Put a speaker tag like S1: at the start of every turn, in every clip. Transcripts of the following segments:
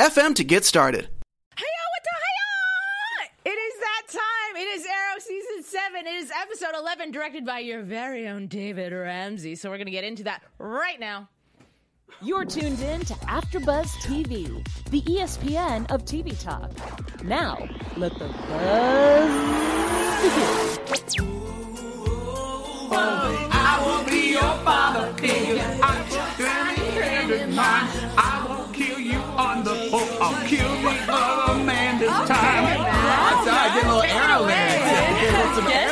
S1: anchor.fm to get started.
S2: Hiya, what the hiya! It is that time. It is Arrow season seven. It is episode eleven, directed by your very own David Ramsey. So we're gonna get into that right now.
S3: You're tuned in to AfterBuzz TV, the ESPN of TV talk. Now, let the buzz begin.
S4: I will be your father figure. I'm of mine. I won't kill you on the boat. I'll kill the other man this time. I saw I did a little arrow lyrics. Did a little some arrow.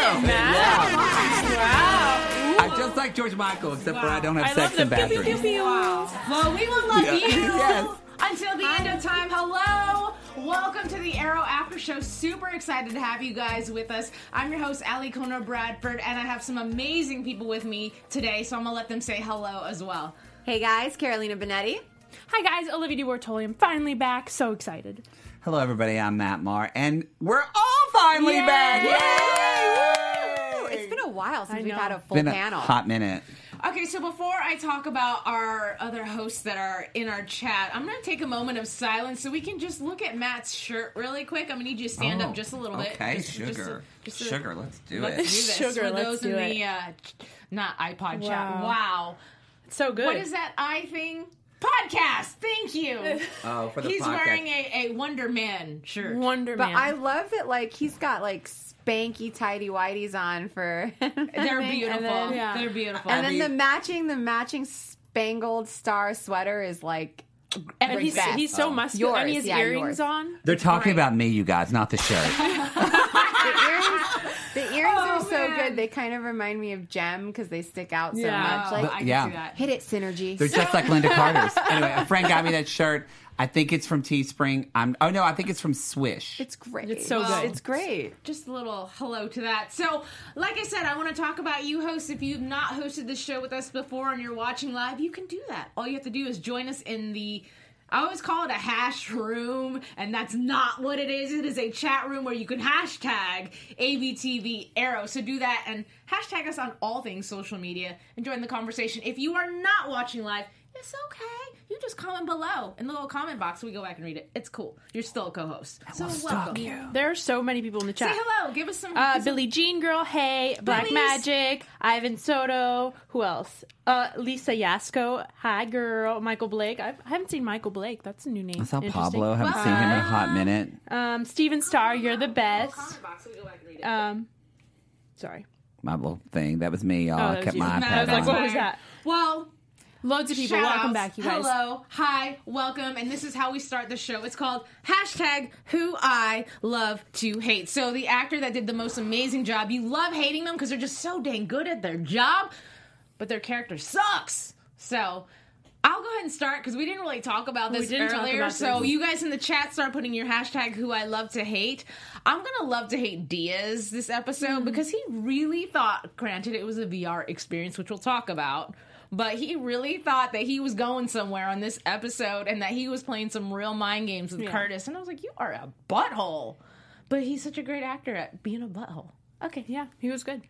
S4: I just like George Michael, except for I don't have sex in bathrooms.
S5: Well, we will love you
S4: Yes.
S5: Until the end of time. Hello. Welcome to the Arrow After Show. Super excited to have you guys with us. I'm your host, Alikona Bradford, and I have some amazing people with me today, so I'm going to let them say hello as well.
S6: Hey guys, Carolina Benetti.
S7: Hi guys, Olivia DeBortoli. I'm finally back. So excited.
S4: Hello, everybody. I'm Matt Marr, and we're all finally
S7: Yay!
S4: back.
S6: Ooh,
S4: Yay!
S6: It's been a while since
S7: I
S6: we've
S7: know.
S6: had a full
S4: been a
S6: panel.
S4: hot minute.
S5: Okay, so before I talk about our other hosts that are in our chat, I'm going to take a moment of silence so we can just look at Matt's shirt really quick. I'm going to need you to stand
S4: Oh,
S5: up just a little bit.
S4: Okay,
S5: Just- just
S4: sugar.
S5: a- just a-
S4: sugar, let's do
S5: Let's
S4: it.
S5: do this
S7: Sugar,
S5: for
S7: let's
S5: those
S7: do
S5: in
S7: it.
S5: the uh, not iPod chat.
S7: Wow.
S5: Wow.
S7: It's so good.
S5: What is that I thing? Podcast. Thank you.
S4: Oh, for the
S5: He's
S4: podcast.
S5: wearing a, a Wonder Man shirt.
S7: Wonder Man.
S6: but
S7: Man?
S6: I love that like he's got like spanky tidy whities on for
S5: They're beautiful.
S6: Then,
S7: Yeah.
S5: They're beautiful.
S6: and then the matching the matching spangled star sweater is like
S7: and he's,
S6: best.
S7: he's so oh. muscular. and he has
S6: yeah,
S7: earrings
S6: yours.
S7: on.
S4: They're talking
S5: Right.
S4: about me, you guys, not the shirt.
S6: the earrings. The earrings oh, are so
S5: man.
S6: good. They kind of remind me of Jem because they stick out so
S7: Yeah.
S6: much. Like
S5: Oh, I can
S4: yeah.
S5: that.
S6: hit it, synergy.
S4: They're just like Lynda Carter's. Anyway, a friend got me that shirt. I think it's from Teespring. I'm. Oh no, I think it's from Swish.
S6: it's great.
S7: It's so
S5: good.
S6: It's great.
S5: just a little hello to that. So, like I said, I want to talk about you hosts. If you've not hosted this show with us before and you're watching live, you can do that. All you have to do is join us in the I always call it a hash room, and that's not what it is. It is a chat room where you can hashtag ABTV Arrow. So do that and hashtag us on all things social media and join the conversation. If you are not watching live, it's okay. You just comment below in the little comment box. We go back and read it. It's cool. You're still a co-host. So welcome.
S7: There are so many people in the chat.
S5: Say
S7: chat.
S5: hello. Give us some.
S7: Uh,
S5: some-
S7: Billie Jean Girl, hey, Black
S5: Billies.
S7: Magic, Ivan Soto, who else? Uh, Lisa Yasko, hi girl, Michael Blake. I've, I haven't seen Michael Blake. That's a new name.
S4: I saw
S7: Interesting.
S4: Pablo. Haven't seen him in a hot minute.
S7: Um, Steven Starr, you're the best.
S5: comment box. We go back and read it.
S7: Um, sorry.
S4: My little thing. That was me, y'all.
S7: Oh,
S4: I
S7: that
S4: kept
S7: was
S4: my
S7: you.
S4: iPad
S7: I was like,
S4: on.
S7: what was that?
S5: well,
S7: Loads of people.
S5: shout
S7: Welcome
S5: outs.
S7: back, you guys.
S5: Hello, hi, welcome, and this is how we start the show. It's called hashtag Who I Love to Hate. So the actor that did the most amazing job, you love hating them because they're just so dang good at their job, but their character sucks. So. I'll go ahead and start because we didn't really talk about this earlier.
S7: about
S5: so you guys in the chat start putting your hashtag who I love to hate. I'm gonna love to hate Diaz this episode
S7: Hmm.
S5: because he really thought, granted it was a VR experience, which we'll talk about, but he really thought that he was going somewhere on this episode and that he was playing some real mind games with
S7: Yeah.
S5: Curtis. And I was like, you are a butthole. But he's such a great actor at being a butthole.
S7: Okay, yeah, he was good.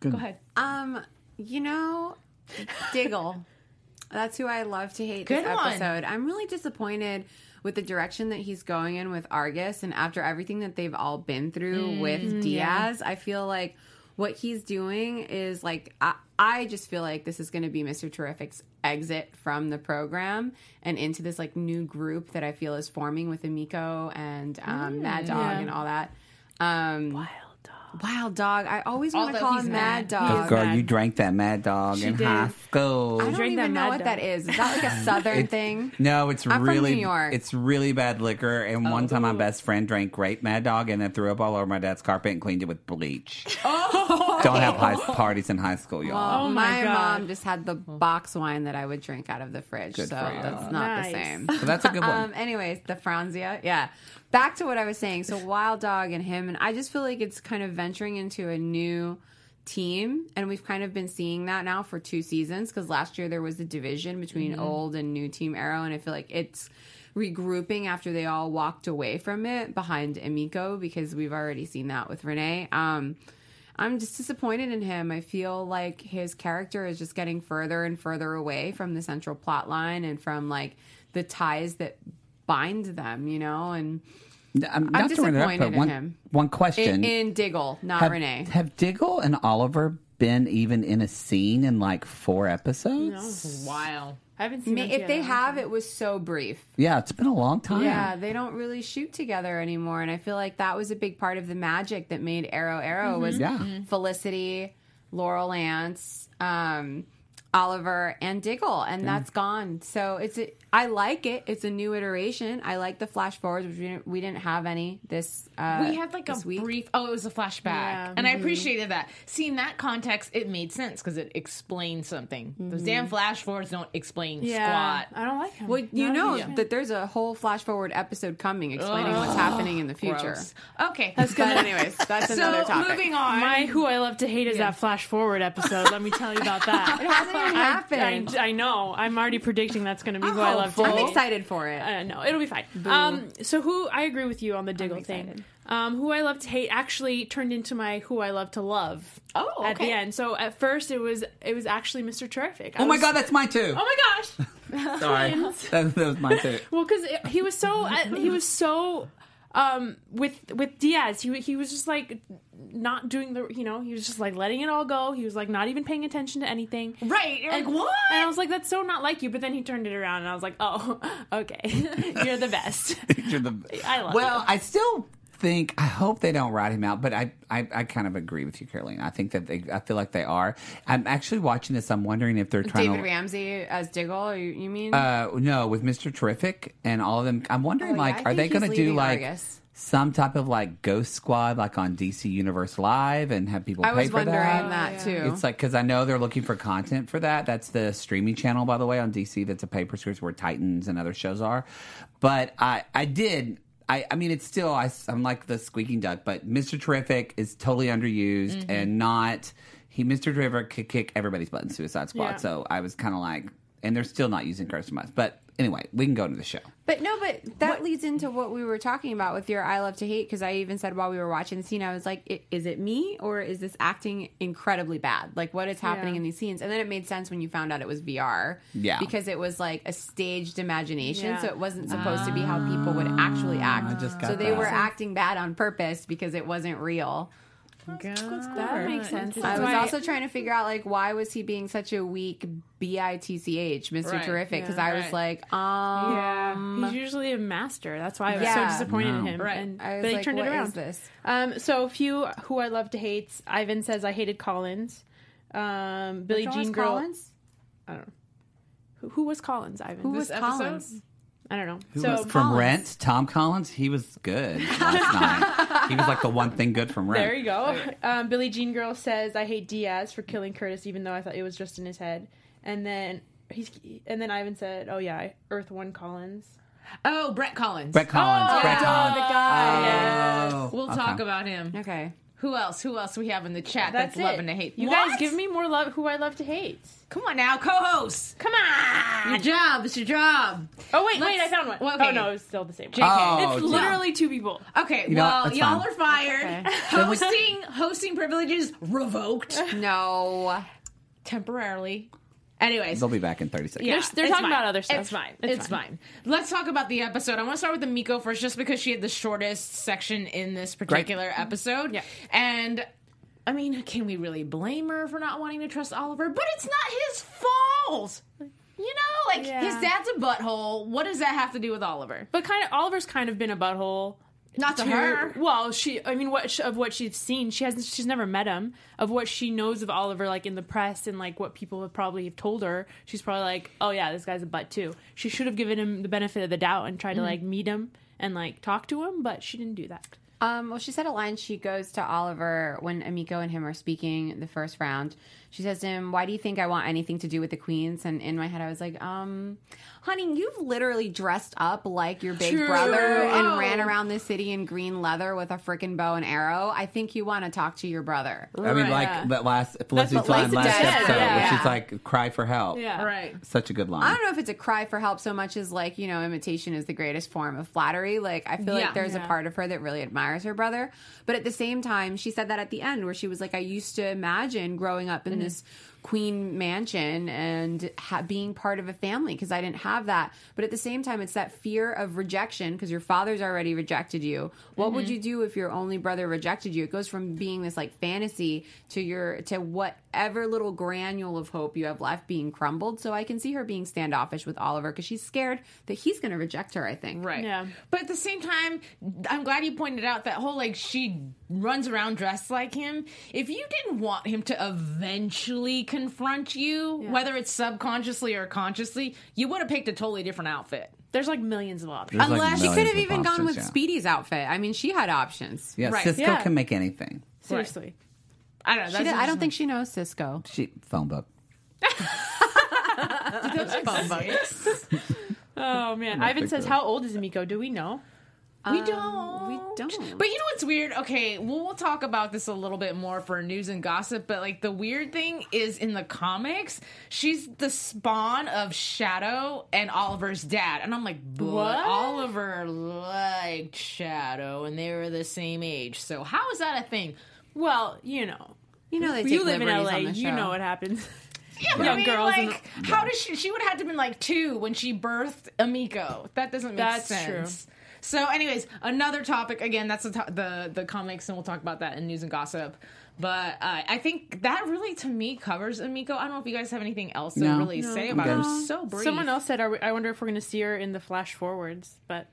S5: Go ahead.
S6: Um, you know, Diggle. That's who I love to hate
S5: Good
S6: this
S5: one.
S6: episode. I'm really disappointed with the direction that he's going in with Argus, and after everything that they've all been through
S5: Mm,
S6: with Diaz, I feel like what he's doing is like I, I just feel like this is going to be Mr. Terrific's exit from the program and into this like new group that I feel is forming with Emiko and um, Mad Dog
S7: Yeah.
S6: and all that. Um,
S7: Wild.
S6: Wild Dog. I always want to
S5: Although
S6: call
S5: he's
S6: him
S5: mad.
S6: Mad Dog.
S4: Girl,
S7: mad.
S4: you drank that Mad Dog
S7: She
S4: in
S7: did.
S4: high school.
S6: I don't
S7: Drink that
S6: even know
S7: Mad
S6: what
S7: Dog.
S6: that is. Is that like a southern thing?
S4: No, it's
S6: I'm from
S4: really
S6: New York.
S4: it's really bad liquor. And one time, my best friend drank great Mad Dog and then threw up all over my dad's carpet and cleaned it with bleach.
S5: Oh,
S4: Don't have high parties in high school, y'all.
S7: Oh my
S6: my,
S7: God.
S6: mom just had the box wine that I would drink out of the fridge,
S4: Good
S6: so
S4: for you.
S6: that's not
S7: Nice.
S6: the same.
S4: so that's a good one.
S6: Um, anyways, the Franzia. Yeah. Back to what I was saying. So Wild Dog and him, and I just feel like it's kind of venturing into a new team, and we've kind of been seeing that now for two seasons. Because last year there was a division between old and new Team Arrow, and I feel like it's regrouping after they all walked away from it behind Emiko because we've already seen that with Renee. Um, I'm just disappointed in him. I feel like his character is just getting further and further away from the central plot line and from like the ties that bind them, you know, and
S4: I'm,
S6: I'm
S4: not to run it up,
S6: disappointed
S4: but
S6: in
S4: one,
S6: him.
S4: one question.
S6: in, in Diggle, not
S4: have,
S6: Renee.
S4: have Diggle and Oliver been even in a scene in like four episodes?
S8: Wow.
S7: I haven't seen
S6: Ma-
S7: them
S6: if they
S7: together.
S6: have, it was so brief.
S4: Yeah, it's been a long time.
S6: Yeah, they don't really shoot together anymore, and I feel like that was a big part of the magic that made Arrow Arrow was
S4: Yeah.
S6: Felicity, Laurel Lance, um, Oliver, and Diggle, and that's gone. So it's a, I like it. It's a new iteration. I like the flash forwards, which we didn't, we didn't have any this. Uh,
S8: we had like a
S6: week.
S8: brief oh it was a flashback
S7: Yeah.
S8: and i appreciated that Seeing that context it made sense because it explained something those damn flash forwards don't explain
S7: Yeah,
S8: squat
S7: I don't like him.
S6: Well, you
S7: Not
S6: know
S7: big
S6: that there's a whole flash forward episode coming explaining what's happening in the future.
S8: Gross. okay
S6: But anyways, that's
S8: so
S6: another topic.
S8: So moving on
S7: My who I love to hate is that flash forward episode. Let me tell you about that.
S6: It hasn't even.
S7: I, I know. I'm already predicting that's going to be who I
S8: Oh,
S7: love to
S6: I'm excited for it.
S7: Uh, no, it'll be fine. Um, so who I agree with you on the Diggle thing. Um, who I love to hate actually turned into my who I love to love.
S8: Oh,
S7: at the end. So at first it was it was actually Mr. Terrific. I
S4: Oh my
S7: was-
S4: god, that's mine too.
S7: Oh my gosh!
S4: Sorry, that, that was mine too.
S7: Well, because he was so uh, he was so um with with Diaz. He he was just like not doing the you know he was just like letting it all go. He was like not even paying attention to anything.
S8: right you're like what
S7: And I was like, that's so not like you. But then he turned it around, and I was like, oh, okay, you're the best.
S4: You're the-
S7: I love
S4: well,
S7: you.
S4: I still think I hope they don't write him out, but I, I, I kind of agree with you, Caroline. I think that they I feel like they are. I'm actually watching this. I'm wondering if they're trying
S6: David
S4: to.
S6: Ramsey as Diggle, you, you mean?
S4: Uh, no, with Mr. Terrific and all of them. I'm wondering,
S6: Oh, yeah,
S4: like,
S6: I
S4: are they going to do like
S6: Argus.
S4: some type of like Ghost Squad, like on DC Universe Live, and have people
S6: I
S4: pay
S6: was
S4: for
S6: wondering
S4: that?
S6: that too.
S4: It's like because I know they're looking for content for that. That's the streaming channel, by the way, on DC. That's a pay per series where Titans and other shows are. But I, I did. I, I mean, it's still. I, am like the squeaking duck, but Mr. Terrific is totally underused mm-hmm. and not. He, Mr. Terrific, could kick everybody's butt in Suicide Squad.
S7: Yeah.
S4: So I was kind of like, and they're still not using Kirsten much. But anyway, we can go into the show.
S6: But no, but that leads into what we were talking about with your I love to hate because I even said while we were watching the scene, I was like, is it me or is this acting incredibly bad? Like, what is happening
S7: Yeah.
S6: in these scenes? And then it made sense when you found out it was VR.
S4: Yeah.
S6: Because it was like a staged imagination.
S7: Yeah.
S6: So it wasn't ah. supposed to be how people would actually act.
S4: I just got
S6: so they
S4: that.
S6: were acting bad on purpose because it wasn't real.
S7: That makes sense.
S6: I was also trying to figure out like why was he being such a weak bitch, Mr.
S8: Right.
S6: Terrific? Because
S7: Yeah.
S6: I was
S8: Right.
S6: like, um,
S7: Yeah, he's usually a master. That's why I was
S6: Yeah.
S7: so disappointed in him.
S8: Right.
S7: And,
S6: I was
S7: but he turned
S6: what
S7: it
S6: is
S7: around.
S6: this?
S7: Um, so a few who I love to hate. Ivan says I hated Collins. Um, Billie
S6: Which one
S7: Jean
S6: was
S7: Girl.
S6: Collins?
S7: Who, who was Collins? Ivan.
S6: Who was
S8: This
S6: Collins?
S8: Episode?
S7: I don't know.
S4: Who
S7: so
S4: was from
S6: Collins.
S4: Rent? Tom Collins. He was good last night. He was like the one thing good from Rent.
S7: There you go. Um, Billie Jean Girl says, "I hate Diaz for killing Curtis, even though I thought it was just in his head." And then he's, and then Ivan said, "Oh yeah, Earth One Collins."
S8: oh brett collins
S4: Brett Collins.
S8: Oh,
S4: Brett
S8: yeah.
S4: Collins.
S6: the guy.
S4: Oh,
S8: we'll
S4: okay.
S8: talk about him
S6: Okay.
S8: Who else who else we have in the chat that's,
S7: That's, it.
S8: loving to hate
S7: You
S8: What?
S7: guys give me more love. Who I love to hate.
S8: come on now co-host
S7: Come on.
S8: your job it's your job
S7: Oh wait, wait,
S8: Let's-
S7: I found one.
S8: well, oh, okay.
S7: Oh no, it's still the same.
S8: JK.
S4: Oh,
S7: it's
S4: yeah.
S7: literally two people.
S8: Okay,
S4: you know,
S8: well, y'all
S4: fine.
S8: are fired.
S6: Okay.
S8: Hosting hosting privileges revoked
S6: No.
S8: temporarily. Anyways,
S4: They'll be back in 30 seconds.
S8: yeah,
S7: They're- they're talking
S8: fine.
S7: about other stuff.
S8: It's fine.
S7: It's
S8: It's,
S7: fine.
S8: fine. Let's talk about the episode. I want to start with the Miko first, just because she had the shortest section in this particular episode.
S7: Yeah.
S8: and. I mean, can we really blame her for not wanting to trust Oliver? But it's not his fault. You know, like
S7: Yeah.
S8: his dad's a butthole. What does that have to do with Oliver?
S7: But kind of Oliver's kind of been a butthole.
S8: Not to her.
S7: Well, she. I mean, what of what she's seen, she hasn't. She's never met him. Of what she knows of Oliver, like in the press and like what people have probably have told her, she's probably like, "Oh yeah, this guy's a butt too." She should have given him the benefit of the doubt and tried to like meet him and like talk to him, but she didn't do that.
S6: Um, well, she said a line. She goes to Oliver when Emiko and him are speaking the first round. She says to him, "Why do you think I want anything to do with the queens?" And in my head, I was like, "Um, honey, you've literally dressed up like your big
S5: True.
S6: brother and
S5: Oh.
S6: ran around the city in green leather with a freaking bow and arrow. I think you want to talk to your brother."
S4: I mean, like
S7: Yeah.
S4: that last Felicity's
S6: what
S4: line last
S6: did,
S4: episode,
S6: yeah.
S4: where she's like, "Cry for help."
S7: Yeah.
S5: Right.
S4: Such a good line.
S6: I don't know if it's a cry for help so much as like, you know, imitation is the greatest form of flattery. Like, I feel
S5: Yeah.
S6: like there's a part of her that really admires her brother. But at the same time, she said that at the end where she was like, I used to imagine growing up in Mm-hmm. this queen mansion and ha- being part of a family because I didn't have that. But at the same time, it's that fear of rejection because your father's already rejected you. What would mm-hmm. you do if your only brother rejected you? It goes from being this like fantasy to your to whatever little granule of hope you have left being crumbled. So I can see her being standoffish with Oliver because she's scared that he's going to reject her. I think.
S5: Right.
S7: Yeah.
S5: But at the same time, I'm glad you pointed out that whole like she runs around dressed like him. If you didn't want him to eventually confront you, whether it's subconsciously or consciously, you would have picked a totally different outfit.
S7: There's like millions of options.
S4: There's, like,
S6: Unless she could have
S4: of
S6: even gone with
S4: yeah.
S6: Speedy's outfit. I mean, she had options.
S4: Yeah,
S5: Right.
S4: Cisco
S7: Yeah.
S4: can make anything.
S7: Seriously.
S5: I don't know.
S6: Did, I don't think she knows Cisco.
S4: She phone book.
S7: Oh man. Ivan says, "How old is Miko? Do we know?"
S5: Um, we don't.
S6: We don't.
S5: But you know what's weird? Okay, well, we'll talk about this a little bit more for news and gossip. But like the weird thing is in the comics, she's the spawn of Shadow and Oliver's dad, and I'm like, but
S7: What?
S5: Oliver liked Shadow, and they were the same age. So how is that a thing?
S7: Well, you know,
S6: you know they take
S7: you live in LA. You know what happens.
S5: Yeah, but I
S7: Young
S5: mean,
S7: girls in
S5: like, how does she? She would have had to have been like two when she birthed Emiko. That doesn't make
S7: That's
S5: sense. So, anyways, another topic. Again, that's the, to- the the comics, and we'll talk about that in news and gossip. But uh, I think that really, to me, covers Emiko. I don't know if you guys have anything else to
S4: No.
S5: really
S4: No.
S5: say
S4: I'm
S5: about
S4: good.
S5: her. So brief.
S7: Someone else said, Are we, "I wonder if we're going to see her in the flash forwards," but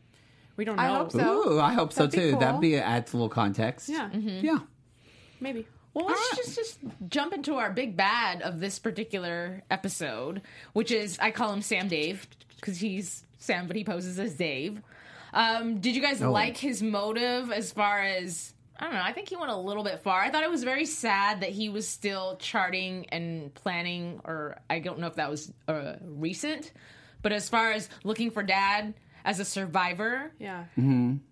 S7: we don't know.
S6: I hope so.
S4: Ooh, I hope so
S6: That'd be
S4: too.
S6: cool.
S4: That'd be adds a little context.
S7: Yeah,
S4: Yeah.
S7: maybe.
S5: Well, let's just just jump into our big bad of this particular episode, which is I call him Sam Dave because he's Sam, but he poses as Dave. Um, did you guys
S4: Oh.
S5: like his motive as far as I don't know? I think he went a little bit far. I thought it was very sad that he was still charting and planning, or I don't know if that was uh, recent, but as far as looking for dad as a survivor,
S7: Yeah.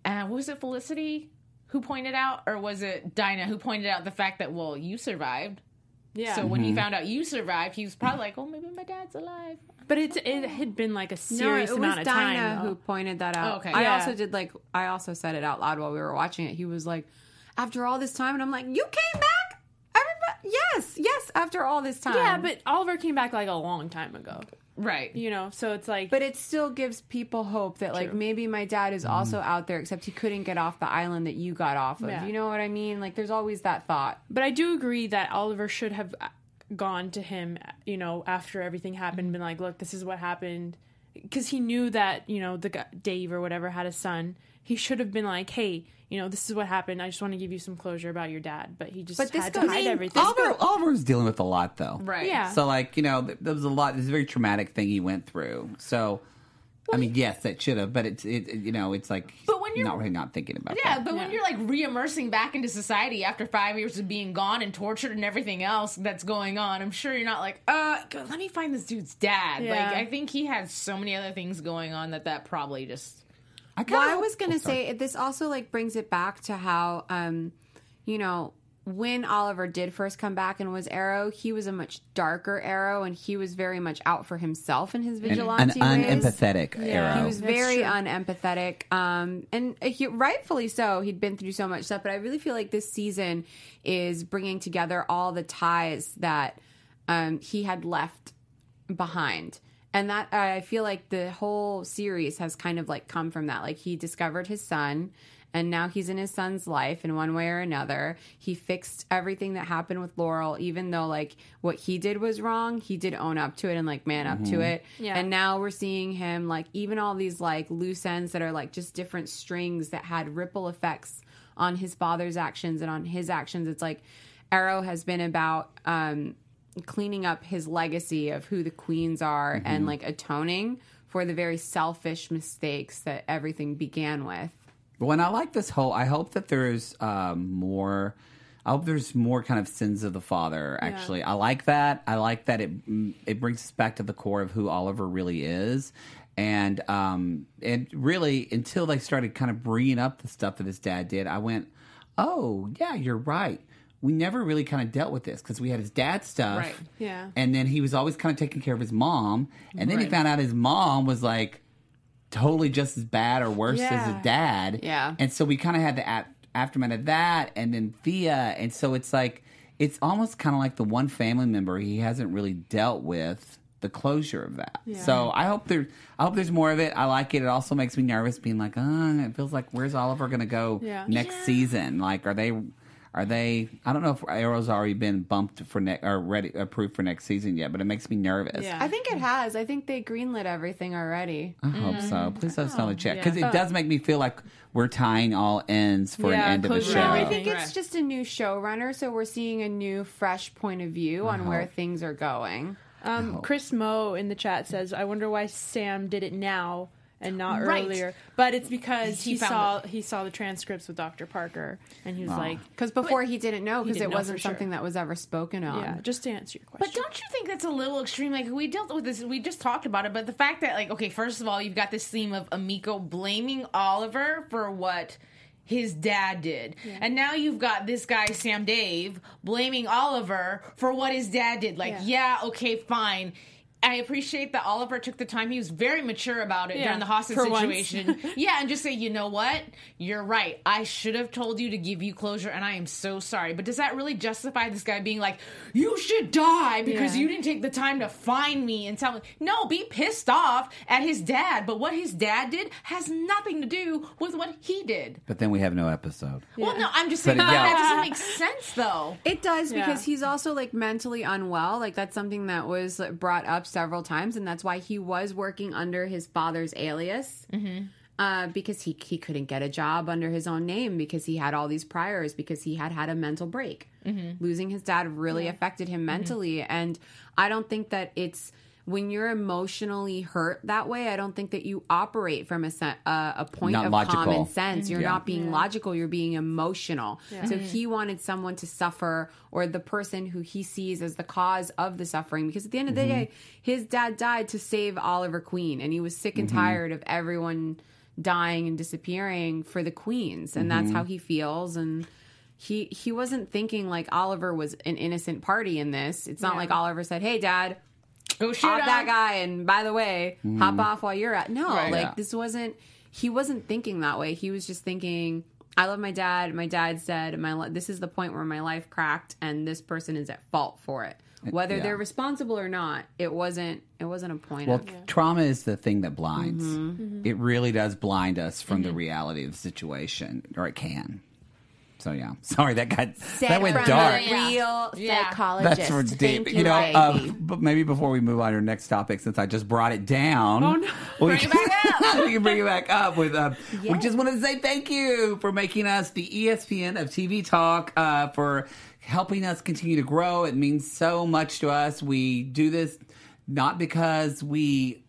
S5: uh, was it Felicity who pointed out, or was it Dinah who pointed out the fact that well, you survived.
S7: Yeah.
S5: So when he mm-hmm. found out you survived, he was probably like, "Oh, maybe my dad's alive."
S7: but it it had been like a serious
S6: No,
S7: serious
S6: it was
S7: of
S6: Dinah
S7: time.
S6: who
S7: though.
S6: pointed that out.
S5: Oh, okay.
S6: I
S7: Yeah.
S6: also did like I also said it out loud while we were watching it. He was like, after all this time, and I'm like, you came back, everybody. Yes, yes. After all this time,
S7: Yeah, but Oliver came back like a long time ago.
S5: Right.
S7: You know, so it's like
S6: But it still gives people hope that like maybe my dad is also out there, except he couldn't get off the island that you got off of.
S7: Yeah.
S6: You know what I mean? Like there's always that thought.
S7: But I do agree that Oliver should have uh, gone to him, you know, after everything happened, been like, "Look, this is what happened," because he knew that you know the guy, Dave or whatever had a son. He should have been like, "Hey, you know, this is what happened. I just want to give you some closure about your dad." But he just
S6: But this
S7: had
S6: goes-
S7: to hide
S6: I mean,
S7: everything.
S4: Oliver, Oliver's dealing with a lot though.
S5: Right.
S7: Yeah.
S4: So like you know, there was a lot. This is a very traumatic thing he went through. So, I mean, yes, that should have, but it's it, it- you know, it's like
S5: But when you're-
S4: not really not thinking about
S5: Yeah,
S4: that.
S5: but when you're like re-immersing back into society after five years of being gone and tortured and everything else that's going on, I'm sure you're not like, uh, God, let me find this dude's dad.
S7: Yeah.
S5: Like, I think he had so many other things going on that that probably just.
S4: I kinda
S6: Well, I was gonna
S4: oh,
S6: say this also like brings it back to how, um, you know, when Oliver did first come back and was Arrow, he was a much darker Arrow, and he was very much out for himself in his
S4: an, an
S6: vigilante ways.
S4: unempathetic arrow.
S6: He was
S7: That's
S6: very
S7: true.
S6: unempathetic, um, and he, rightfully so. He'd been through so much stuff, but I really feel like this season is bringing together all the ties that um, he had left behind. And that I feel like the whole series has kind of like come from that. Like he discovered his son and now he's in his son's life in one way or another. He fixed everything that happened with Laurel, even though like what he did was wrong. He did own up to it and like man up to it.
S7: Yeah.
S6: And now we're seeing him like even all these like loose ends that are like just different strings that had ripple effects on his father's actions and on his actions. It's like Arrow has been about um cleaning up his legacy of who the queens are and like atoning for the very selfish mistakes that everything began with.
S4: When I like this whole, I hope that there's um, more. I hope there's more kind of sins of the father. Actually, I like that. I like that it mm, it brings us back to the core of who Oliver really is, and um, and really until they started kind of bringing up the stuff that his dad did, I went, oh yeah, you're right. We never really kind of dealt with this because we had his dad stuff,
S8: Right.
S7: Yeah.
S4: and then he was always kind of taking care of his mom, and then he found out his mom was like totally just as bad or worse as his dad.
S6: Yeah.
S4: And so we kind of had the a- aftermath of that, and then Thea, and so it's like it's almost kind of like the one family member he hasn't really dealt with the closure of that. So I hope there, I hope there's more of it. I like it. It also makes me nervous, being like, oh, it feels like where's Oliver going to go
S7: Yeah.
S4: next season? Like, are they? Are they? I don't know if Arrow's already been bumped for next or ready approved for next season yet, but it makes me nervous.
S7: Yeah.
S6: I think it has. I think they greenlit everything already.
S4: I hope so. Please let us know the check because
S7: yeah.
S4: it does make me feel like we're tying all ends for
S7: Yeah,
S4: an end of the
S7: closure
S4: show.
S7: and
S6: I think it's just a new showrunner, so we're seeing a new, fresh point of view on where things are going.
S7: Um. Chris Moe in the chat says, "I wonder why Sam did it now and not
S8: Right.
S7: earlier." But it's because he,
S8: He found
S7: saw he saw the transcripts with Dr. Parker, and he was like,
S6: Because before he didn't know, because it
S7: know
S6: wasn't
S7: for sure.
S6: something that was ever spoken on.
S7: "Yeah." Just to answer your question.
S8: But don't you think that's a little extreme? Like we dealt with this, we just talked about it. But the fact that, like, okay, first of all, you've got this theme of Emiko blaming Oliver for what his dad did, and now you've got this guy Sam Dave blaming Oliver for what his dad did. Like, yeah, okay, fine. I appreciate that Oliver took the time. He was very mature about it
S7: Yeah,
S8: during the hostage situation. yeah, and just say, you know what? You're right. I should have told you to give you closure, and I am so sorry. But does that really justify this guy being like, you should die because
S7: Yeah.
S8: you didn't take the time to find me and tell me? No, be pissed off at his dad. But what his dad did has nothing to do with what he did.
S4: But then we have no episode.
S8: Well, no, I'm just saying
S4: But,
S8: that,
S4: yeah.
S8: that doesn't make sense, though.
S6: It does
S7: Yeah.
S6: because he's also like mentally unwell. Like that's something that was brought up several times, and that's why he was working under his father's alias. Mm-hmm. Uh, because he he couldn't get a job under his own name because he had all these priors because he had had a mental break. Losing his dad really affected him mentally, and I don't think that it's when you're emotionally hurt that way. I don't think that you operate from a se- uh, a point
S4: Not
S6: of
S4: logical.
S6: common sense. Mm-hmm. You're
S4: Yeah.
S6: not being logical. You're being emotional. So mm-hmm. he wanted someone to suffer, or the person who he sees as the cause of the suffering. Because at the end of the mm-hmm. day, his dad died to save Oliver Queen, and he was sick and tired of everyone dying and disappearing for the queens, and that's how he feels. And he he wasn't thinking like Oliver was an innocent party in this. It's not like Oliver said, "Hey, Dad."
S8: Go shoot
S6: Hop that guy, and by the way, hop off while you're at. No,
S8: Right.
S6: like
S4: Yeah.
S6: this wasn't. He wasn't thinking that way. He was just thinking, "I love my dad. My dad's dead. My li- this is the point where my life cracked, and this person is at fault for it. Whether
S4: yeah.
S6: they're responsible or not, it wasn't. It wasn't a point.
S4: Well,
S6: of,
S4: trauma is the thing that blinds.
S6: Mm-hmm.
S4: It really does blind us from the reality of the situation, or it can. So yeah, sorry that got that went
S6: from
S4: dark.
S6: a real
S8: Yeah.
S6: psychologist.
S4: That's for deep.
S6: Thank
S4: You know, uh,
S6: Ivy.
S4: but maybe before we move on to our next topic, since I just brought it down, oh no, we,
S8: Bring it back up.
S4: we can bring it back up with. Uh, We just wanted to say thank you for making us the ESPN of TV talk uh, for helping us continue to grow. It means so much to us. We do this not because we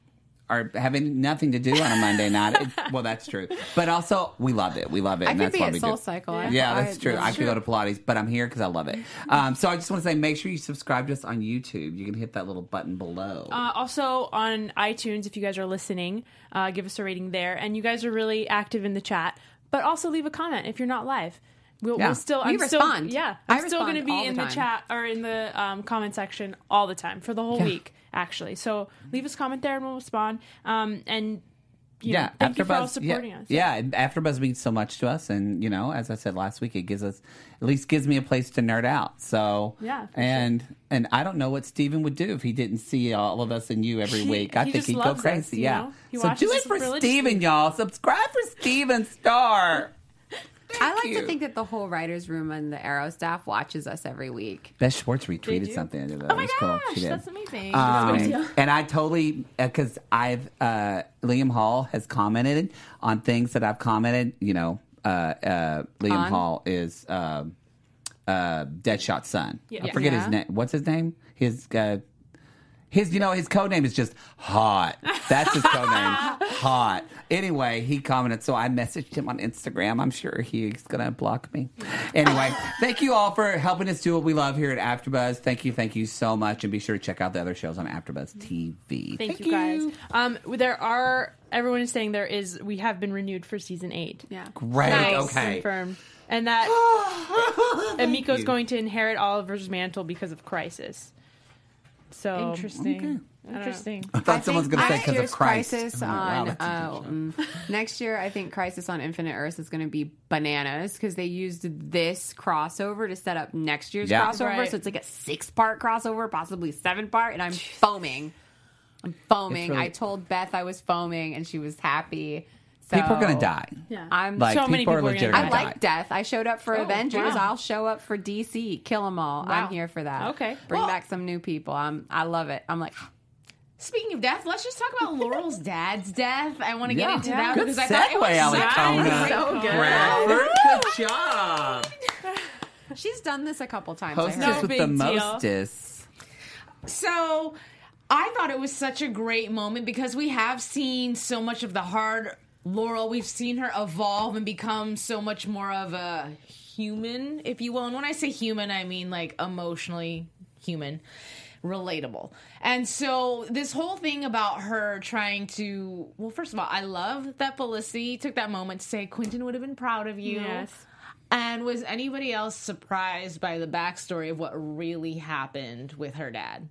S4: are having nothing to do on a Monday night. It- well, that's true, but also we love it. We love it,
S6: I
S4: and
S6: could
S4: that's
S6: be
S4: why
S6: at
S4: we
S6: Soul
S4: do.
S6: Cycle. I-
S4: Yeah,
S6: I-
S4: that's true. I could go to Pilates, but I'm here because I love it. Um, so I just want to say, make sure you subscribe to us on YouTube. You can hit that little button below.
S7: Uh, also on iTunes, if you guys are listening, uh, give us a rating there. And you guys are really active in the chat, but also leave a comment if you're not live. We'll,
S4: Yeah.
S7: we'll still.
S6: We
S7: I'm still-
S6: respond.
S7: yeah,
S6: I
S7: I'm still going to be
S6: all the
S7: in the
S6: time.
S7: chat or in the um, comment section all the time for the whole week, actually. So leave us a comment there and we'll respond. Um, and you
S4: yeah,
S7: know, thank you for all supporting
S4: yeah,
S7: us.
S4: Yeah, AfterBuzz means so much to us, and you know, as I said last week, it gives us at least gives me a place to nerd out. So
S7: Yeah,
S4: and and I don't know what Steven would do if he didn't see all of us and you every
S7: He-
S4: week. I
S7: he
S4: think he'd go
S7: us,
S4: crazy.
S7: you
S4: yeah, so do it for. Steven, y'all. Subscribe for Steven Star.
S6: I like
S4: you.
S6: to think that the whole writers' room and the Arrow staff watches us every week.
S4: Beth Schwartz retweeted something. I did that.
S8: Oh
S4: It
S8: my
S4: was cool.
S8: gosh,
S4: She did.
S8: that's amazing.
S4: Um, and I totally because I've uh, Liam Hall has commented on things that I've commented. You know, uh, uh, Liam
S6: On?
S4: Hall is uh, uh, Deadshot's son. I
S7: Yeah.
S4: forget his name. What's his name? His uh, his you know his code name is just hot. That's his code name. hot. Anyway, he commented, so I messaged him on Instagram. I'm sure he's gonna block me. Anyway, thank you all for helping us do what we love here at AfterBuzz. Thank you, thank you so much, and be sure to check out the other shows on AfterBuzz TV.
S7: Thank, you guys. Um, there are everyone is saying there is we have been renewed for season eight.
S6: Yeah.
S4: Great.
S7: Nice.
S4: Okay.
S7: Confirmed. And that and Miko's going to inherit Oliver's mantle because of Crisis. So
S5: Interesting. Interesting.
S4: I thought someone's gonna say
S6: next
S4: because of Christ.
S6: Crisis
S4: I'm wow,
S6: on uh, mm, next year, I think Crisis on Infinite Earths is going to be bananas because they used this crossover to set up next year's
S4: Yeah.
S6: crossover.
S7: Right.
S6: So it's like a six part crossover, possibly seven part, and I'm foaming. I'm foaming.
S4: really-
S6: I told Beth I was foaming, and she was happy. So
S4: People are gonna die.
S7: yeah.
S6: I'm
S4: Like
S7: So many
S4: people are
S7: are gonna
S6: I
S4: gonna
S6: like death. I showed up for Avengers.
S7: wow.
S6: I'll show up for DC. Kill them all.
S7: Wow.
S6: I'm here for that.
S7: Okay.
S6: Bring
S5: Well-
S6: back some new people. I'm. I love it. I'm like,
S5: Speaking of death, let's just talk about Laurel's dad's death. I want to get
S4: Yeah.
S5: into
S4: Yeah.
S5: that
S4: Good
S5: because I thought it was
S4: segue,
S5: such
S4: Alexandra.
S6: So good.
S4: Bradford, good job.
S6: she's done this a couple times. I
S4: Hostess
S6: heard.
S7: No
S4: with
S7: big
S4: the
S7: deal.
S4: mostest.
S5: So I thought it was such a great moment because we have seen so much of the hard Laurel. We've seen her evolve and become so much more of a human, if you will. And when I say human, I mean like emotionally human. Relatable. And so, this whole thing about her trying to, well, first of all, I love that Felicity took that moment to say, Quentin would have been proud of you.
S7: Yes.
S5: And was anybody else surprised by the backstory of what really happened with her dad?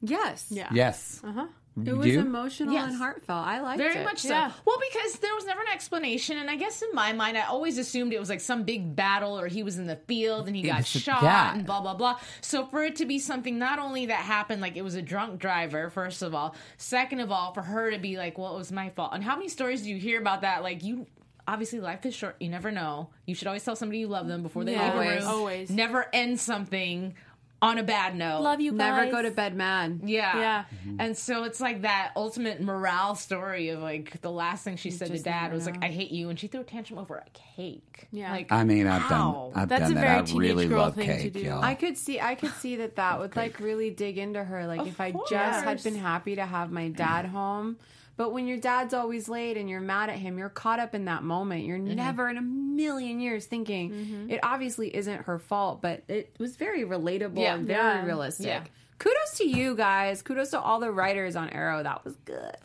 S6: Yes.
S7: Yeah.
S4: Yes.
S7: Uh-huh.
S6: It was
S4: You?
S6: emotional
S5: Yes.
S6: and heartfelt. I liked it.
S5: Very
S6: it.
S5: much so.
S7: Yeah.
S5: Well, because there was never an explanation, and I guess in my mind, I always assumed it was like some big battle, or he was in the field and he got
S4: was
S5: shot,
S4: yeah.
S5: and blah blah blah. So for it to be something not only that happened, like it was a drunk driver, first of all, second of all, for her to be like, "Well, it was my fault." And how many stories do you hear about that? Like you. Obviously, life is short. You never know. You should always tell somebody you love them before they
S6: Yeah.
S5: leave a
S6: Always.
S5: room.
S7: Always.
S5: Never end something on a bad note.
S7: Love you guys.
S6: Never go to bed mad.
S5: Yeah.
S7: Yeah. Mm-hmm.
S5: And so it's like that ultimate morale story of like the last thing she said to dad
S6: never
S5: was like. I hate you. And she threw a tantrum over a cake.
S7: Yeah.
S5: Like,
S4: I mean, I've
S5: how?
S4: done. I've
S7: That's
S4: done
S7: a
S4: that.
S7: very
S4: I
S7: teenage
S4: really
S7: girl
S4: love
S7: thing to do.
S4: y'all.
S6: I could see I could see that that would like really dig into her. Like
S5: Of
S6: if I just had been happy to have my dad mm. home. But when your dad's always late and you're mad at him, you're caught up in that moment. You're
S5: Mm-hmm.
S6: never in a million years thinking it obviously isn't her fault, but it was very relatable
S5: Yeah.
S6: and very
S7: Yeah.
S6: realistic.
S5: Yeah.
S6: Kudos to you guys. Kudos to all the writers on Arrow. That was good.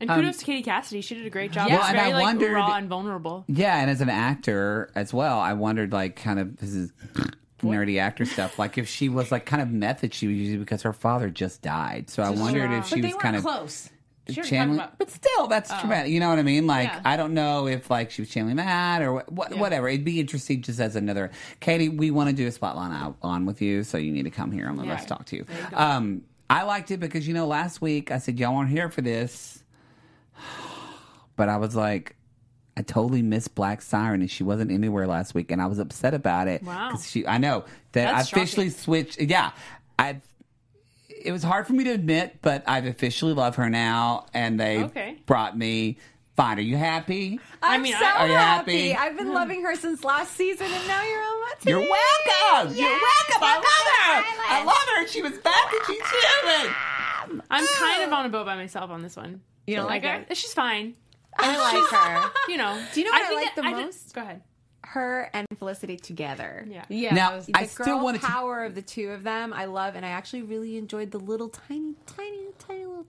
S7: And kudos to Katie Cassidy. She did a great job.
S5: Yeah.
S4: Well, and
S7: very
S4: I
S7: like
S4: wondered-
S7: raw and vulnerable.
S4: Yeah, and as an actor as well, I wondered like kind of this is nerdy actor stuff. Like if she was like kind of method she was using because her father just died. So I wondered if she
S5: but they
S4: was
S5: weren't
S4: kind of
S5: close. She was
S4: channeling,
S5: about-
S4: but still, that's traumatic. You know what I mean? Like
S5: Yeah.
S4: I don't know if like she was channeling that or wh- wh- whatever. It'd be interesting just as another. Katie, we want to do a spotlight out on with you, so you need to come here and let us talk to you. Um, I liked it because you know last week I said y'all weren't here for this, but I was like. I totally missed Black Siren, and she wasn't anywhere last week, and I was upset about it.
S7: Wow.
S4: 'Cause she, I know that
S7: That's
S4: I officially switched. Yeah, I. It was hard for me to admit, but I've officially love her now, and they
S7: Okay.
S4: brought me. Fine, are you happy?
S6: I'm
S7: mean,
S6: so
S4: Are you happy?
S6: I've been loving her since last season, and now you're on my team.
S4: You're welcome. You're welcome. I love her. I love her. She was back and she's human.
S7: I'm kind of on a boat by myself on this one.
S5: You don't like her?
S7: her? She's fine.
S6: I like her.
S7: You know.
S6: Do you know what I
S7: think
S6: like the
S7: ju-
S6: most?
S7: go ahead.
S6: Her and Felicity together.
S7: Yeah.
S5: Yeah.
S4: Now,
S5: I
S6: the
S4: I still
S6: girl
S4: wanted to.
S6: power of the two of them I love and I actually really enjoyed the little tiny tiny tiny little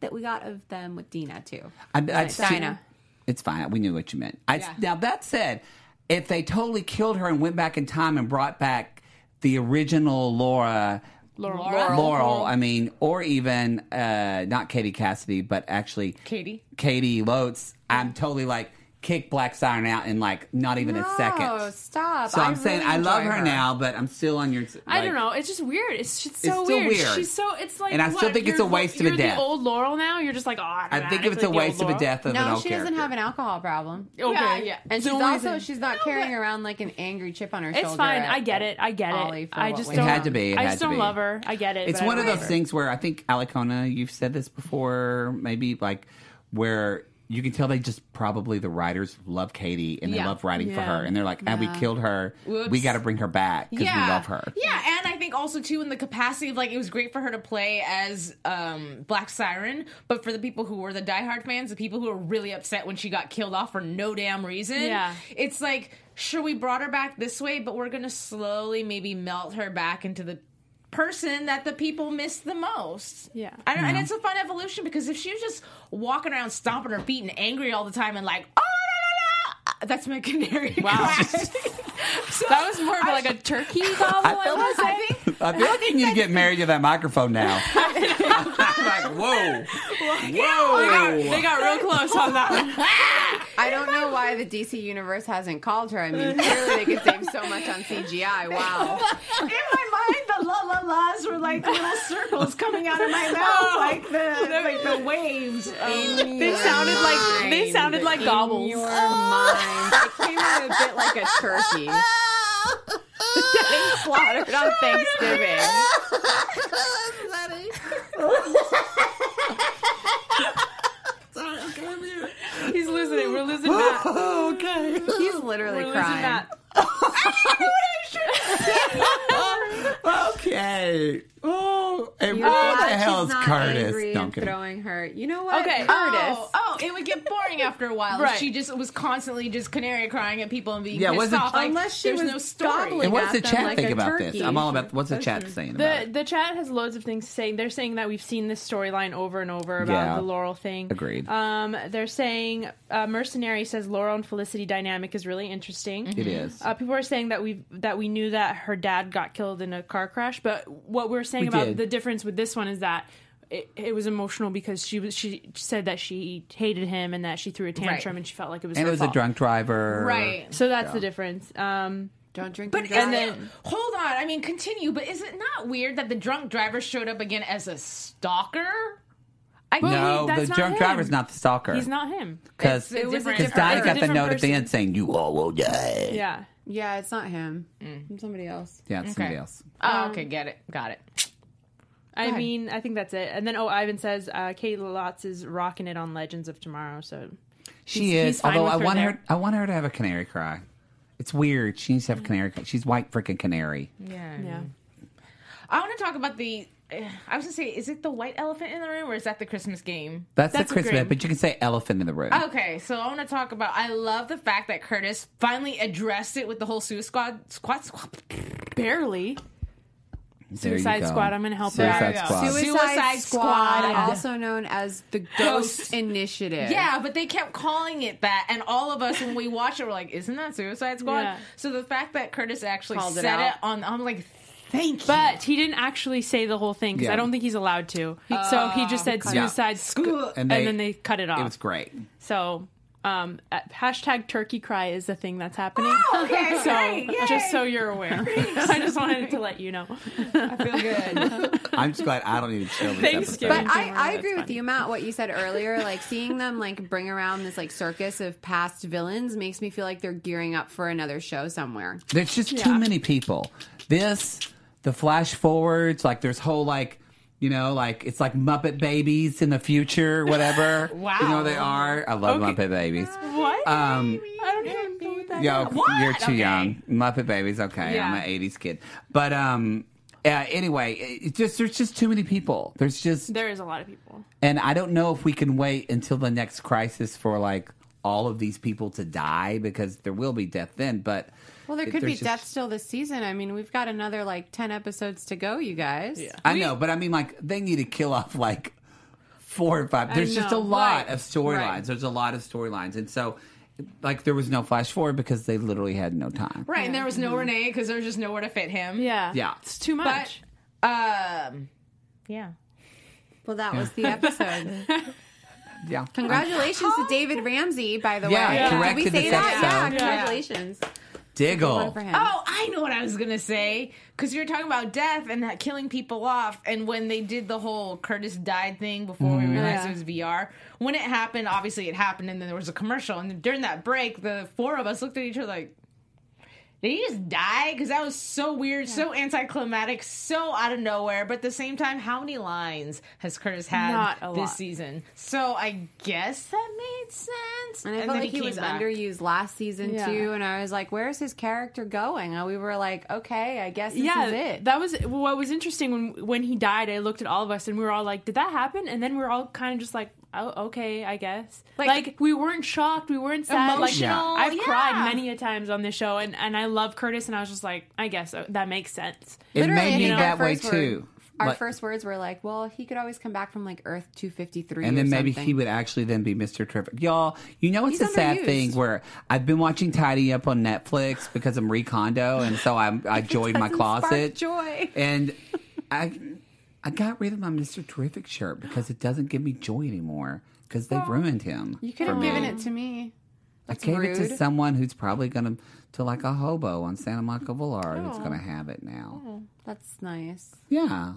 S6: that we got of them with Dina too.
S4: I, I still-
S6: Dinah.
S4: It's fine. We knew what you meant. I,
S5: Yeah.
S4: Now that said, if they totally killed her and went back in time and brought back the original Laura.
S7: Laurel.
S4: Laurel, I mean, or even uh, not Katie Cassidy, but actually
S5: Katie.
S4: Caity Lotz. I'm totally like kick Black Siren out in like not even a
S6: No,
S4: second.
S6: stop.
S4: So I'm
S6: I
S4: saying
S6: really
S4: I love
S6: enjoy
S4: her, now, but I'm still on your.
S7: I don't know. It's just weird. It's just so
S4: It's still
S7: weird.
S4: weird.
S7: She's so. It's like.
S4: And I still think it's
S7: you're-
S4: a waste of a
S7: you're
S4: death.
S7: the old Laurel now. You're just like, oh, I,
S4: I think if it's a waste of a death of an
S6: No,
S4: old
S6: she doesn't
S4: character.
S6: have an alcohol problem.
S7: Okay.
S5: Yeah, yeah.
S6: And
S7: The
S6: she's also
S7: thing-
S6: she's not carrying around like an angry chip on her shoulder.
S7: It's fine.
S6: at-
S7: I get it. I get it. I just don't.
S6: on.
S4: It had to be.
S7: I just don't love her. I get it.
S4: It's one of those things where I think Alikona, you've said this before, maybe like where you can tell they just probably the writers love Katie and they
S5: Yeah.
S4: love writing for
S7: Yeah.
S4: her, and they're like, "And we killed her. We
S5: Whoops.
S4: got to bring her back because
S5: yeah.
S4: we love her."
S5: Yeah, and I think think also too in the capacity of like it was great for her to play as um Black Siren, but for the people who were the diehard fans, the people who were really upset when she got killed off for no damn reason,
S7: Yeah.
S5: it's like sure we brought her back this way, but we're gonna slowly maybe melt her back into the person that the people miss the most.
S7: Yeah.
S5: I don't, and it's a fun evolution because if she was just walking around stomping her feet and angry all the time and like oh la, la, la, that's my canary.
S7: Wow.
S5: so
S7: That was more of like a turkey gobble. I,
S4: feel
S7: would
S5: I
S7: say.
S5: think
S4: I feel like you need to get married to that microphone now. like, whoa. Oh whoa.
S7: They got real close on that one.
S6: I don't know why the DC universe hasn't called her. I mean, clearly they could save so much on CGI. Wow.
S5: in my mind the la la la's were like little circles coming out of my mouth oh. like the like the waves. of-
S7: They oh. sounded like they sounded like gobbles.
S6: In your mind, it came out a bit like a turkey getting slaughtered on Thanksgiving.
S7: He's losing it. We're losing oh, Matt.
S4: okay.
S6: He's literally
S7: We're losing
S6: crying.
S7: Matt.
S4: Okay. Oh, and
S6: You
S4: where the
S6: what?
S4: hell is Curtis?
S6: angry
S4: No,
S6: and
S4: I'm kidding.
S6: throwing her. You know what?
S7: Okay.
S6: Curtis.
S5: Oh, oh, it would get boring after a while.
S7: Right.
S5: She just was constantly just canary crying at people and being
S4: Yeah,
S5: pissed
S4: was it-
S5: off. Like,
S6: Unless she was
S5: no story.
S6: gobbling
S4: And what's the chat
S6: like
S4: think about
S6: turkey.
S4: this? I'm all about what's the chat saying
S7: The
S4: it?
S7: the chat has loads of things saying. They're saying that we've seen this storyline over and over about
S4: Yeah.
S7: the Laurel thing.
S4: Agreed.
S7: Um, they're saying uh, Mercenary says Laurel and Felicity dynamic is really interesting.
S4: It is.
S7: Uh, people are saying that we that we knew that her dad got killed in a car crash, but what we're saying
S4: We
S7: about
S4: did.
S7: the difference with this one is that it, it was emotional because she was she said that she hated him and that she threw a tantrum and she felt like it was
S4: and
S7: her
S4: it was a
S7: fault.
S4: drunk driver.
S5: Right.
S7: So that's the difference. Um,
S6: Don't drink
S5: But
S6: and
S5: is
S6: drive.
S5: it, hold on, I mean, continue. But is it not weird that the drunk driver showed up again as a stalker? I
S7: But
S4: No,
S7: That's
S4: the
S7: not
S4: drunk
S7: him.
S4: driver's not the stalker.
S7: he's not him.
S4: Because
S5: It's a different-
S4: Donnie
S5: it's a
S4: got the
S7: different
S4: note at the
S7: person.
S4: end saying, you all will die.
S7: Yeah.
S6: Yeah, it's not him. It's somebody else.
S4: Yeah, it's somebody else.
S5: Oh, okay, get it, got it.
S7: I
S5: ahead.
S7: mean, I think that's it. And then, oh, Ivan says uh, Kate Lotz is rocking it on Legends of Tomorrow. So
S4: She
S7: He's-
S4: is.
S7: he's fine
S4: although
S7: with
S4: I
S7: her
S4: want
S7: there.
S4: her, I want her to have a canary cry. It's weird. She needs to have a canary. cry. She's white freaking canary.
S5: Yeah.
S7: yeah,
S5: I want to talk about the. I was gonna say, is it the white elephant in the room, or is that the Christmas game?
S4: That's,
S7: That's
S4: the Christmas,
S7: great.
S4: but you can say elephant in the room.
S5: Okay, so I want to talk about. I love the fact that Curtis finally addressed it with the whole Suicide Squad. Squad.
S7: barely.
S4: There you
S7: Suicide. Squad. I'm gonna help.
S4: Suicide
S5: There you go.
S4: Squad.
S6: Suicide,
S5: Suicide
S6: Squad,
S5: Squad.
S6: also known as the Ghost
S5: Ghost.
S6: Initiative.
S5: Yeah, but they kept calling it that, and all of us when we watched it were like, "Isn't that Suicide Squad?"
S7: Yeah.
S5: So the fact that Curtis actually
S6: Called
S5: said it,
S6: out.
S5: on, I'm like, "Thank you."
S7: But he didn't actually say the whole thing because
S4: Yeah.
S7: I don't think he's allowed to. so he just said Suicide Squad,
S5: School.
S7: and,
S4: they-
S7: then they cut it off.
S4: It was great.
S7: So, um, uh, hashtag Turkey Cry is the thing that's happening.
S5: okay,
S7: so
S5: great, yay.
S7: just so you're aware, I just wanted to let you know.
S5: I feel good.
S4: I'm just glad I don't need to chill this
S7: Thanksgiving.
S4: episode.
S6: But I,
S7: Tomorrow,
S6: I
S7: that's
S6: agree with
S7: funny.
S6: you, Matt. What you said earlier, like seeing them like bring around this like circus of past villains makes me feel like they're gearing up for another show somewhere.
S4: There's just too many people. This, the flash forwards, like there's whole like, you know, like it's like Muppet Babies in the future, whatever.
S5: Wow.
S4: You know they are. I love
S7: Okay.
S4: Muppet Babies.
S7: What?
S4: Um,
S7: I don't even know what that
S4: Yo,
S7: is.
S4: you're too
S5: Okay.
S4: young. Muppet Babies. Okay,
S5: Yeah.
S4: I'm an '80s kid. But um, uh, anyway, it just there's just too many people. There's just,
S7: There is a lot of people.
S4: and I don't know if we can wait until the next crisis for like all of these people to die because there will be death then. But
S6: Well, there could be
S4: there's
S6: death still this season. I mean, we've got another like ten episodes to go, you guys.
S7: Yeah.
S4: I know, but I mean, like they need to kill off like four or five. There's just a lot
S7: right,
S4: of storylines.
S7: right.
S4: There's a lot of storylines, and so like there was no flash forward because they literally had no time.
S5: right, and there was no Renee because there was just nowhere to fit him.
S7: Yeah.
S4: Yeah.
S7: It's too
S5: but
S7: much.
S5: um, yeah.
S6: Well, that was the episode.
S4: Yeah.
S6: Congratulations to David Ramsey, by the
S4: Yeah,
S6: way.
S4: he
S6: Did we say that?
S4: episode.
S6: Yeah,
S4: Yeah.
S6: congratulations. One
S4: Diggle.
S5: Oh, I know what I was gonna say because you were talking about death and that killing people off, and when they did the whole Curtis died thing before we mm-hmm. realized
S7: Yeah.
S5: it was VR. When it happened, obviously it happened, and then there was a commercial, and during that break, the four of us looked at each other like, Did he just die? Because that was so weird, so anticlimactic, so out of nowhere. But at the same time, how many lines has Curtis had this
S7: lot.
S5: season? So I guess that made sense.
S6: And I felt
S5: then
S6: like he, was
S5: back.
S6: underused last season
S7: Yeah.
S6: too, and I was like, "Where's his character going?" And we were like, "Okay, I guess this
S7: yeah,
S6: is it."
S7: that was what was interesting when when he died. I looked at all of us and we were all like, "Did that happen?" And then we were all kind of just like, "Oh, okay, I guess." Like,
S5: Like-
S7: we weren't shocked, we weren't sad. Like
S5: Emotional,
S7: I've
S5: yeah.
S7: cried many a times on this show, and and I love Curtis, and I was just like, I guess uh, that makes sense.
S4: It
S6: Literally,
S4: made me
S6: think
S4: that
S6: our
S4: way
S6: first word-
S4: too.
S6: Our
S4: But-
S6: first words were like, "Well, he could always come back from like Earth 253."
S4: and
S6: or
S4: then maybe he would actually then be Mr. Terrific. Y'all, you know it's
S6: He's
S4: a sad thing where I've been watching Tidy Up on Netflix because I'm recondo, and so I I joined my closet.
S6: joy.
S4: and I I got rid of my Mr. Terrific shirt because it doesn't give me joy anymore because they've ruined him.
S6: You could
S4: for
S6: have given it to me.
S4: I
S6: That's
S4: gave it to someone who's probably gonna to like a hobo on Santa Monica Boulevard
S6: Oh.
S4: who's gonna have it now.
S6: That's nice.
S4: Yeah.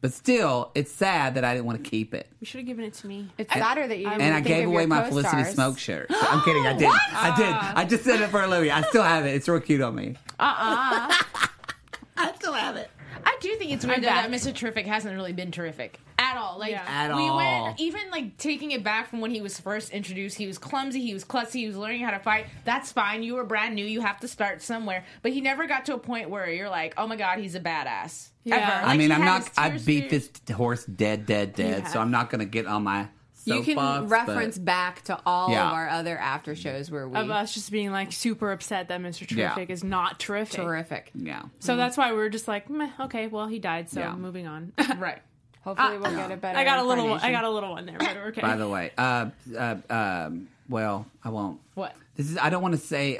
S4: But still, it's sad that I didn't want to keep it.
S7: You should have given it to me.
S6: It's sadder that you. didn't
S4: And I
S6: think
S4: gave
S6: of
S4: away
S6: your
S4: my Felicity
S6: co-stars.
S4: Smoak shirt. So- I'm kidding. I did. I did. I just said it for a Olivia. I still have it. It's real cute on me. Uh uh I still have it.
S5: I do think it's weird
S7: I'm
S5: that, that Mr. Terrific hasn't really been terrific at all. Like
S7: Yeah.
S4: At
S5: we
S4: all.
S5: went even like taking it back from when he was first introduced. He was clumsy. He was klutzy. He was learning how to fight. That's fine. You were brand new. You have to start somewhere. But he never got to a point where you're like, oh my god, he's a badass.
S7: Yeah.
S5: Ever.
S7: I
S4: I mean,
S5: he
S4: I'm
S5: had
S4: not.
S5: his
S4: I
S5: tears
S4: beat
S5: through-
S4: this horse dead, dead, dead.
S7: Yeah.
S4: So I'm not going to get on my.
S6: You can
S4: soapbox,
S6: reference
S4: but-
S6: back to all
S4: Yeah.
S6: of our other after shows where we
S7: Of us just being like super upset that Mr.
S4: Yeah.
S7: Terrific is not terrific.
S6: terrific.
S4: Yeah.
S7: So that's why we were just like, Meh, okay, well he died, so
S4: Yeah.
S7: moving on.
S5: Right.
S6: Hopefully, we'll get a better.
S7: I got a little, one, I got a little one there, but okay.
S4: By the way, uh, uh, um, well, I won't.
S5: What?
S4: This is. I don't want to say.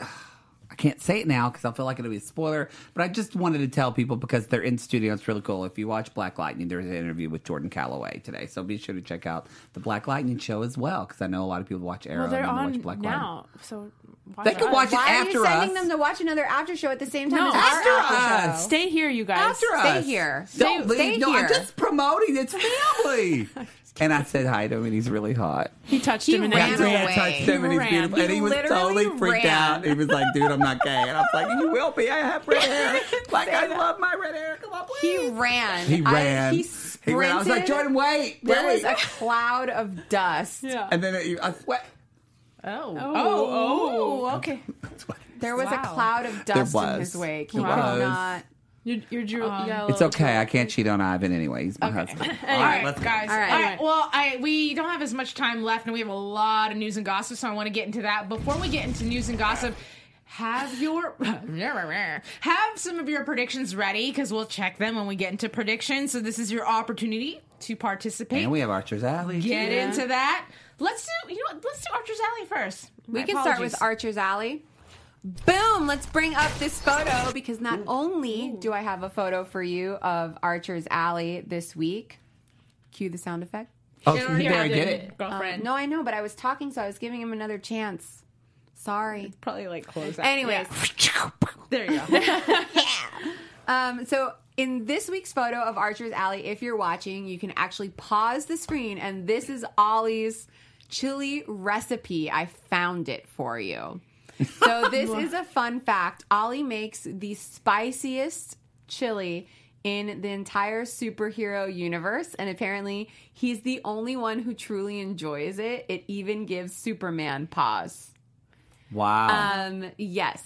S4: I can't say it now because I feel like it'll be a spoiler. But I just wanted to tell people because they're in studio. It's really cool. If you watch Black Lightning, there's an interview with Jordan Calloway today. So be sure to check out the Black Lightning show as well because I know a lot of people watch Arrow
S7: well, they're
S4: and
S7: on
S4: watch Black Lightning.
S7: now, so watch
S4: They can watch it
S6: Why are you sending
S4: us.
S6: them to watch another after show at the same time
S7: No,
S6: as our
S4: after
S6: after
S4: us.
S6: show?
S7: Stay here, you guys.
S4: After
S6: Stay
S4: us.
S6: here.
S4: Don't
S6: Stay-
S4: leave.
S6: stay
S4: no, I'm just promoting. It's family. and I said hi to him, and he's really hot.
S7: He touched
S6: He
S7: him and
S6: ran
S7: then
S4: Yeah,
S6: away.
S4: I touched him and he's
S7: Ran.
S4: beautiful. And
S6: He
S4: he was
S6: literally
S4: totally freaked
S6: ran.
S4: out. He was like, dude, I'm not gay. And I was like, you will be. I have red hair. Like, I love my red hair. Come on,
S6: He
S4: please.
S6: ran.
S4: He
S6: I-
S4: ran.
S6: he
S4: He
S6: sprinted.
S4: ran. I was like, Jordan, wait.
S6: There
S4: wait.
S6: was a cloud of dust.
S7: Yeah.
S4: and then it, I sweat.
S5: Oh.
S7: Oh,
S5: Oh. oh, oh. Okay.
S6: There was a
S5: Wow.
S6: cloud of dust in
S4: was.
S6: his wake. He
S4: There
S6: could
S4: was.
S6: not.
S7: You're, you're Drew. you um,
S4: It's
S7: little
S4: okay. I can't cheat on Ivan anyway. He's my husband.
S5: All right,
S4: let's go.
S5: guys.
S6: All right.
S5: All right. Well, I we don't have as much time left, and we have a lot of news and gossip, so I want to get into that. Before we get into news and gossip, have your have some of your predictions ready because we'll check them when we get into predictions. So this is your opportunity to participate.
S4: And we have Archer's Alley.
S5: get
S6: Yeah.
S5: into that. Let's do you know what? Let's do Archer's Alley first.
S6: We
S5: My
S6: can start with Archer's Alley. Boom! Let's bring up this photo because not only do I have a photo for you of Archer's Alley this week. Cue the sound effect.
S4: Oh,
S5: You
S4: so
S5: already
S4: he better
S5: have
S4: get it.
S5: girlfriend.
S6: No, I know, but I was talking, so I was giving him another chance. Sorry.
S5: It's probably like close. That.
S6: Anyways,
S5: there you go.
S6: Um, so in this week's photo of Archer's Alley, if you're watching, you can actually pause the screen, and this is Ollie's chili recipe. I found it for you. So this is a fun fact. Ollie makes the spiciest chili in the entire superhero universe, and apparently he's the only one who truly enjoys it. It even gives Superman pause.
S4: Wow.
S6: Um, yes.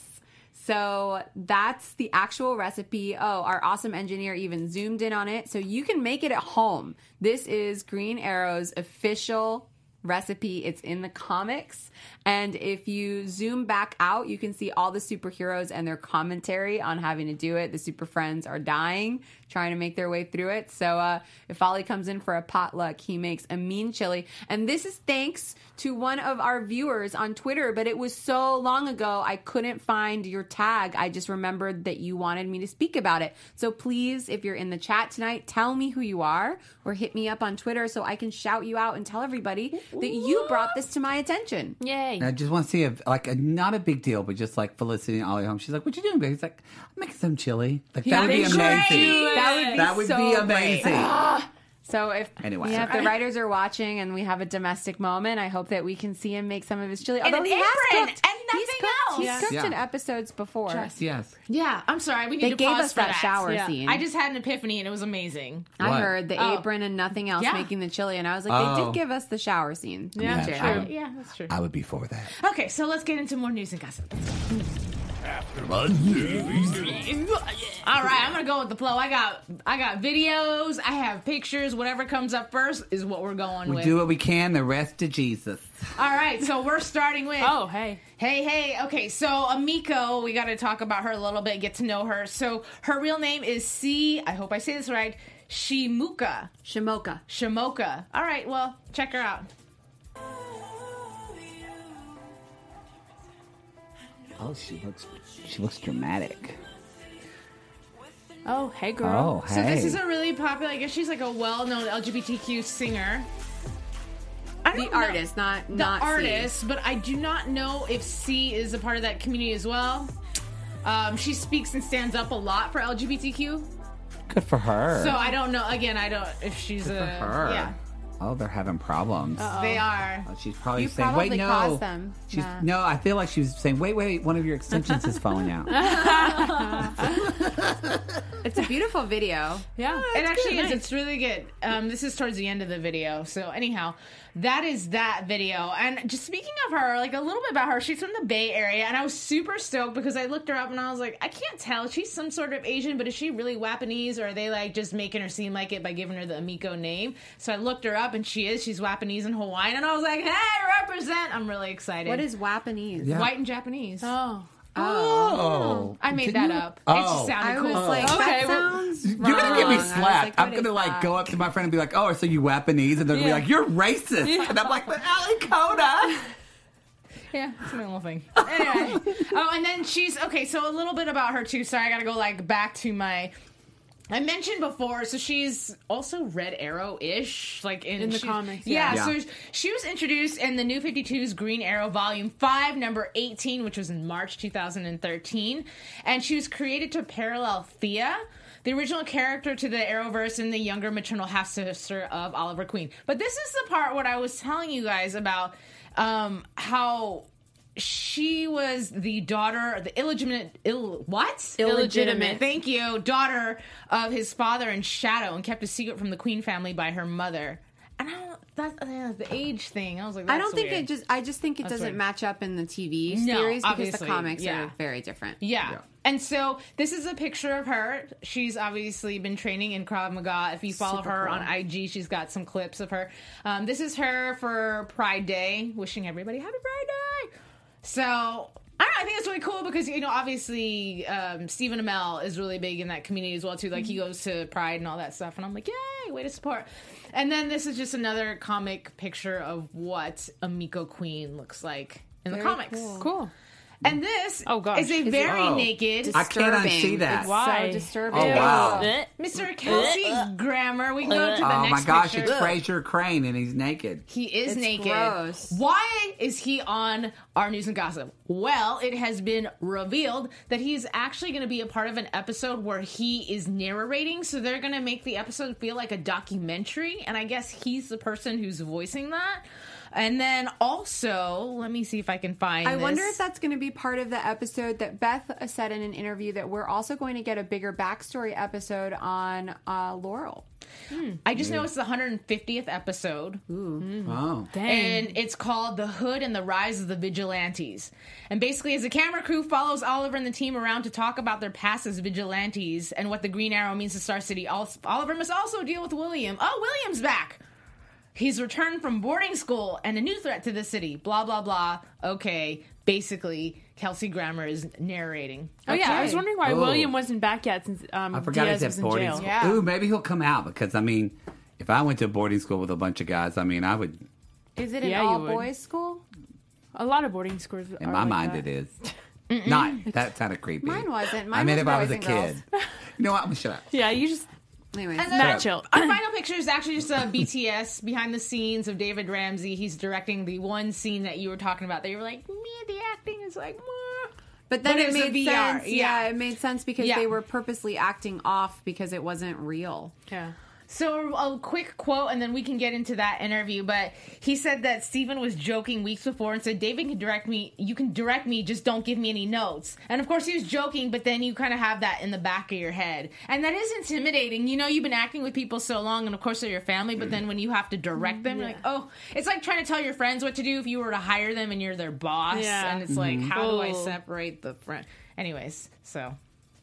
S6: So that's the actual recipe. Oh, our awesome engineer even zoomed in on it. So you can make it at home. This is Green Arrow's official recipe. It's in the comics. And if you zoom back out, you can see all the superheroes and their commentary on having to do it. The super friends are dying, trying to make their way through it. So uh, if Ollie comes in for a potluck, he makes a mean chili. And this is thanks to one of our viewers on Twitter, but it was so long ago I couldn't find your tag. I just remembered that you wanted me to speak about it. So please, if you're in the chat tonight, tell me who you are or hit me up on Twitter so I can shout you out and tell everybody that you brought this to my attention.
S7: Yay.
S4: And I just want to see if, like, a, not a big deal, but just like Felicity and Ollie home. She's like, "What you doing?" babe?" He's like, "I'm making some chili." Like that would be
S7: That'd be
S4: amazing.
S6: That would be
S4: That would
S6: so
S4: be
S6: great.
S4: amazing.
S6: So if
S4: Anyway.
S6: yeah, if the writers are watching and we have a domestic moment, I hope that we can see him make some of his chili.
S5: And
S6: Although he has
S5: apron
S6: cooked,
S5: and
S6: he's
S5: nothing
S6: cooked
S5: else.
S6: He's
S5: else.
S6: cooked
S9: Yeah.
S6: in episodes before.
S9: Yes.
S5: Yeah, I'm sorry. We need
S6: They
S5: to
S6: gave
S5: pause
S6: us
S5: for
S6: that shower
S7: Yeah.
S6: scene.
S5: I just had an epiphany and it was amazing.
S6: I heard the
S5: Oh.
S6: apron and nothing else
S5: Yeah.
S6: making the chili, and I was like, they
S9: Oh.
S6: did give us the shower scene.
S7: Yeah,
S9: Yeah.
S7: true.
S5: Yeah, that's true.
S9: I would be for that.
S5: Okay, so let's get into more news and gossip. All right, I'm gonna go with the flow. I got, I got videos. I have pictures. Whatever comes up first is what we're going with.
S9: We
S5: with.
S9: do what we can. The rest to Jesus.
S5: All right, so we're starting with.
S7: Oh, hey.
S5: Hey, hey. Okay, so Emiko, we got to talk about her a little bit, get to know her. So her real name is Sea. I hope I say this right. Shimuka.
S6: Shimoka.
S5: Shimoka. All right, well, check her out.
S9: Oh, she looks. She looks dramatic.
S7: Oh, hey, girl.
S9: Oh, hey.
S5: So this is a really popular. I guess she's like a well-known LGBTQ singer. I
S6: The
S5: don't know-
S6: artist, not
S5: the
S6: not C.
S5: artist, but I do not know if C is a part of that community as well. Um, she speaks and stands up a lot for LGBTQ,
S9: Good for her.
S5: so I don't know. Again, I don't if she's
S9: Good
S5: a
S9: for her.
S5: yeah.
S9: Oh, they're having problems.
S5: oh They are.
S9: Oh, she's probably
S6: You
S9: saying,
S6: probably
S9: "Wait, no."
S6: them.
S9: She's
S6: Nah.
S9: no. I feel like she was saying, "Wait, wait, one of your extensions is falling out."
S6: It's a beautiful video.
S7: Yeah.
S5: It actually is. It's really good. Um, this is towards the end of the video. So anyhow, that is that video. And just speaking of her, like a little bit about her, she's from the Bay Area, and I was super stoked because I looked her up and I was like, I can't tell. She's some sort of Asian, but is she really Japanese, or are they like just making her seem like it by giving her the Emiko name? So I looked her up, and she is. She's Japanese and Hawaiian, and I was like, Hey, represent! I'm really excited.
S6: What is Wapanese?
S9: Yeah.
S5: white and Japanese?
S7: Oh.
S9: Oh,
S5: I made
S9: Did
S5: that
S9: you-
S5: up. Oh. It
S9: Oh.
S5: just sounded
S6: I
S5: cool.
S6: was like,
S7: Okay,
S6: that
S7: well,
S6: sounds
S9: You're gonna get me
S6: wrong. I was
S9: slapped.
S6: like,
S9: I'm
S6: what
S9: gonna
S6: is
S9: like
S6: that?
S9: go up to my friend and be like, "Oh, so you Japanese?" And they're gonna be like, "You're racist," and I'm like, "But Ali Coda."
S5: Yeah, it's my little thing. Anyway. oh, and then she's okay. So a little bit about her too. Sorry, I got to go like back to my. I mentioned before, so she's also Red Arrow ish, like in,
S7: In the comics,
S5: Yeah,
S7: yeah.
S9: Yeah.
S5: so she was introduced in the New 52's Green Arrow Volume 5, number 18, which was in March 2013. And she was created to parallel Thea, the original character to the Arrowverse and the younger maternal half sister of Oliver Queen. But this is the part what I was telling you guys about um, how she was the daughter, of the illegitimate, Ill, what?
S7: Illegitimate.
S5: Thank you, daughter of his father in Shadow, and kept a secret from the Queen family by her mother. And I don't, that uh, the age thing. I was like,
S6: I don't think
S5: weird.
S6: it just. I just think it
S5: That's
S6: doesn't
S5: weird.
S6: match up in the TV
S5: No,
S6: series because the comics
S5: yeah.
S6: are very different.
S5: Yeah.
S9: Yeah.
S5: And so this is a picture of her. She's obviously been training in Krav Maga. If you follow
S6: Super
S5: her
S6: cool.
S5: on IG, she's got some clips of her. Um, this is her for Pride Day, wishing everybody happy Pride Day. So I don't know, I think it's really cool because you know obviously um, Stephen Amell is really big in that community as well too. Like he
S6: Mm-hmm.
S5: goes to Pride and all that stuff, and I'm like, yay, way to support. And then this is just another comic picture of what Emiko Queen looks like in the comics.
S6: cool.
S7: Cool.
S5: And this
S7: Oh, gosh.
S5: is a
S7: Is it-
S5: very
S9: Oh.
S5: naked
S9: I can't unsee that.
S6: It's
S7: Why?
S6: so disturbing.
S9: Oh, wow.
S5: Mr. Kelsey Grammer. We can go to the
S9: Oh
S5: next Oh,
S9: my gosh,
S5: picture.
S9: it's Frasier Crane and he's naked.
S5: He is
S6: It's
S5: naked.
S6: gross.
S5: Why is he on our news and gossip? Well, it has been revealed that he's actually going to be a part of an episode where he is narrating. So they're going to make the episode feel like a documentary, and I guess he's the person who's voicing that. And then also, let me see if I can find.
S6: I wonder if that's going to be part of the episode that Beth said in an interview that we're also going to get a bigger backstory episode on uh, Laurel.
S5: I just know it's the 150th episode.
S9: Oh,
S5: and it's called The Hood and the Rise of the Vigilantes. And basically, as the camera crew follows Oliver and the team around to talk about their past as vigilantes and what the Green Arrow means to Star City, Oliver must also deal with William. Oh, William's back! He's returned from boarding school and a new threat to the city. Blah, blah, blah. Okay, basically, Kelsey Grammer is narrating.
S7: Oh yeah, I was wondering why
S9: Oh.
S7: William wasn't back yet since um,
S9: I forgot
S7: Diaz
S9: he's
S7: was
S9: at
S7: in
S9: boarding
S7: jail.
S9: school.
S5: Yeah.
S9: Ooh, maybe he'll come out because I mean, if I went to a boarding school with a bunch of guys, I mean, I would.
S6: Is it an
S7: Yeah,
S6: all boys school?
S7: A lot of boarding schools.
S9: In
S7: are
S9: my
S7: like
S9: mind,
S7: that.
S9: it is. Not that kind of creepy.
S6: Mine wasn't. Mine
S9: I mean,
S6: was
S9: if I was a kid.
S6: girls.
S9: you know what? I'm gonna shut up.
S7: Yeah, you just
S6: Anyways,
S5: And then
S7: Matt chill.
S5: Our final picture is actually just a BTS behind the scenes of David Ramsey. He's directing the one scene that you were talking about. That you were like, me, the acting is like, Meh.
S6: but then
S5: But
S6: it
S5: it's
S6: made sense. Yeah.
S5: yeah.
S6: it made sense because
S5: Yeah.
S6: they were purposely acting off because it wasn't real.
S7: yeah.
S5: So a quick quote, and then we can get into that interview. But he said that Stephen was joking weeks before and said, "David can direct me. You can direct me. Just don't give me any notes." And of course, he was joking, but then you kind of have that in the back of your head, and that is intimidating. You know, you've been acting with people so long, and of course they're your family. But then when you have to direct them, you're like, oh, it's like trying to tell your friends what to do if you were to hire them and you're their boss.
S7: Yeah.
S5: And it's like, mm-hmm. how do I
S7: Oh.
S5: separate the friend? Anyways, so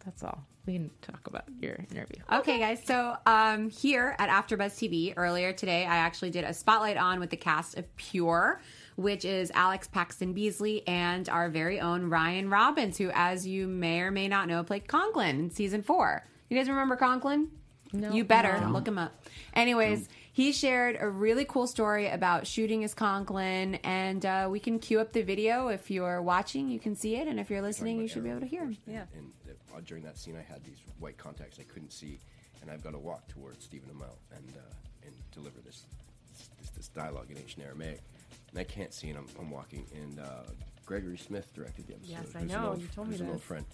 S5: that's all. We can talk about your interview.
S6: Okay, guys. So um, here at AfterBuzz TV earlier today, I actually did a spotlight on with the cast of Pure, which is Alex Paxton-Beesley and our very own Ryan Robbins, who, as you may or may not know, played Conklin in season four. You guys remember Conklin? No. You better look him up. Anyways, he shared a really cool story about shooting as Conklin, and uh, we can cue up the video. If you're watching, you can see it, and if you're listening, you should be able to hear him. Yeah.
S10: And uh, during that scene, I had these white contacts I couldn't see, and I've got to walk towards Stephen Amell and uh, and deliver this, this this dialogue in ancient Aramaic, and I can't see, and I'm, I'm walking, and uh, Gregory Smith directed the episode.
S11: Yes, I know.
S10: old-
S11: You told me
S10: who's an old friend.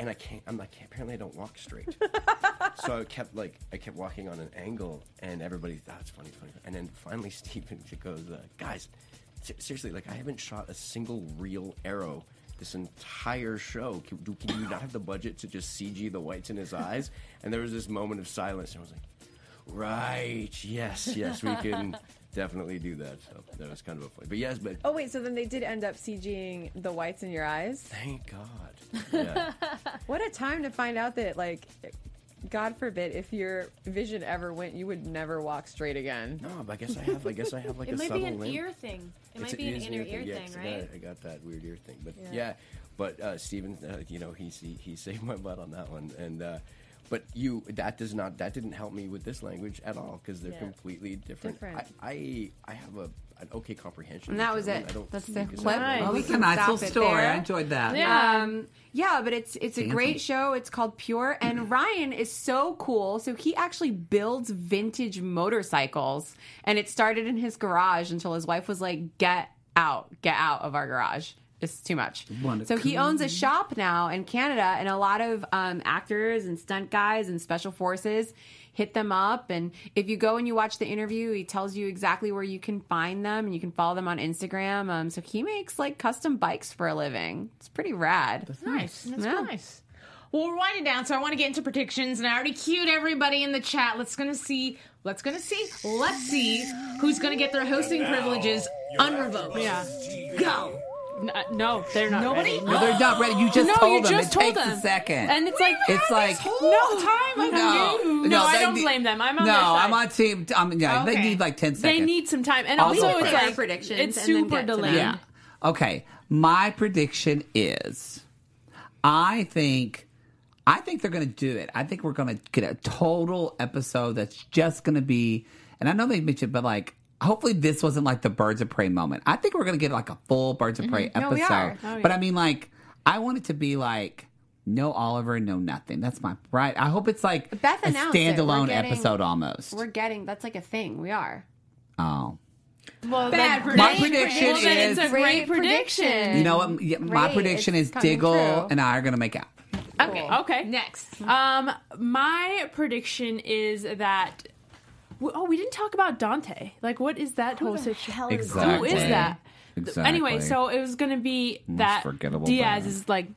S10: And I can't. I'm like. Apparently, I don't walk straight. so I kept like. I kept walking on an angle, and everybody thought it's funny, funny. And then finally, Stephen goes, uh, "Guys, seriously, like I haven't shot a single real arrow this entire show. Can, do, can you not have the budget to just CG the whites in his eyes?" And there was this moment of silence, and I was like, "Right, yes, yes, we can definitely do that." So that was kind of a funny. But yes, but
S11: Oh wait, so then they did end up CGing the whites in your eyes.
S10: thank God. Yeah.
S11: What a time to find out that like, God forbid, if your vision ever went, you would never walk straight again.
S10: no, but I guess I have. I guess I have like
S12: It
S10: a
S12: might
S10: subtle
S12: be an
S10: limp.
S12: ear thing. It
S10: It's
S12: might be an inner ear
S10: yeah,
S12: thing,
S10: 'cause I
S12: right?
S10: got- I got that weird ear thing, but yeah,
S11: Yeah.
S10: but uh, Stephen, uh, you know, he, he he saved my butt on that one, and uh, but you that does not that didn't help me with this language at all because they're
S11: Yeah.
S10: completely different.
S11: Different.
S10: I, I I have a an okay comprehension.
S6: And that was it.
S10: I don't
S6: That's the clip.
S7: Nice.
S9: Well,
S6: We can
S9: nice
S6: stop it
S9: story.
S6: there.
S9: I enjoyed that.
S7: Yeah.
S6: Um, yeah, but it's it's a
S9: Dancing.
S6: great show. It's called Pure, and Ryan is so cool. So he actually builds vintage motorcycles, and it started in his garage until his wife was like, "Get out, get out of our garage." It's too much.
S9: Wanna
S6: So he owns a shop now in Canada, and a lot of um, actors and stunt guys and special forces hit them up. And if you go and you watch the interview, he tells you exactly where you can find them, and you can follow them on Instagram. Um, so he makes like custom bikes for a living. It's pretty rad.
S5: That's nice. That's
S6: Yeah.
S5: nice. Well, we're winding down, so I want to get into predictions, and I already cued everybody in the chat. Let's gonna see. Let's gonna see. Let's see who's gonna get their hosting privileges unrevoked.
S7: Yeah.
S5: Go.
S7: N- no, they're not.
S5: Nobody?
S7: ready.
S9: No, they're not ready. You just
S7: No,
S9: told
S7: you
S9: them.
S7: just
S9: it
S7: told
S9: takes
S7: them.
S9: a second.
S7: And it's like
S9: it's like
S5: No time. on
S9: no,
S5: you.
S7: No, I don't
S9: need-
S7: blame them. I'm on
S9: no,
S7: their side.
S9: I'm on team. Um, yeah, they need like ten seconds.
S7: They need some time, and
S9: I'll
S7: also
S9: go
S7: it's
S9: first.
S7: like
S6: predictions
S7: It's super
S6: get
S7: delayed.
S9: Yeah. Okay. My prediction is, I think, I think they're going to do it. I think we're going to get a total episode that's just going to be, and I know they mentioned, but like. Hopefully this wasn't like the Birds of Prey moment. I think we're gonna get like a full Birds of Prey episode.
S6: No, we
S9: episode.
S6: are.
S7: Oh,
S9: But I mean, like, I want it to be like no Oliver, no nothing. That's my right. I hope it's like
S6: Beth
S9: a
S6: announced it.
S9: Standalone
S6: getting-
S9: episode almost.
S6: We're getting that's like a thing. We are.
S9: Oh,
S7: Well,
S5: Bad
S7: then,
S9: my
S5: prediction.
S9: prediction
S7: well,
S9: is
S7: it's a great
S6: Great
S7: prediction.
S6: prediction.
S9: you know what? Yeah, my
S6: Great,
S9: prediction is Diggle
S6: true.
S9: and I are gonna make out.
S5: Okay.
S7: Okay.
S5: Next.
S7: Um, my prediction is that. Oh, we didn't talk about Dante. Like, what is that whole situation?
S9: Exactly.
S7: Who is that?
S9: Exactly.
S7: Anyway, so it was going to be that
S9: forgettable
S7: Diaz
S9: bad.
S7: is like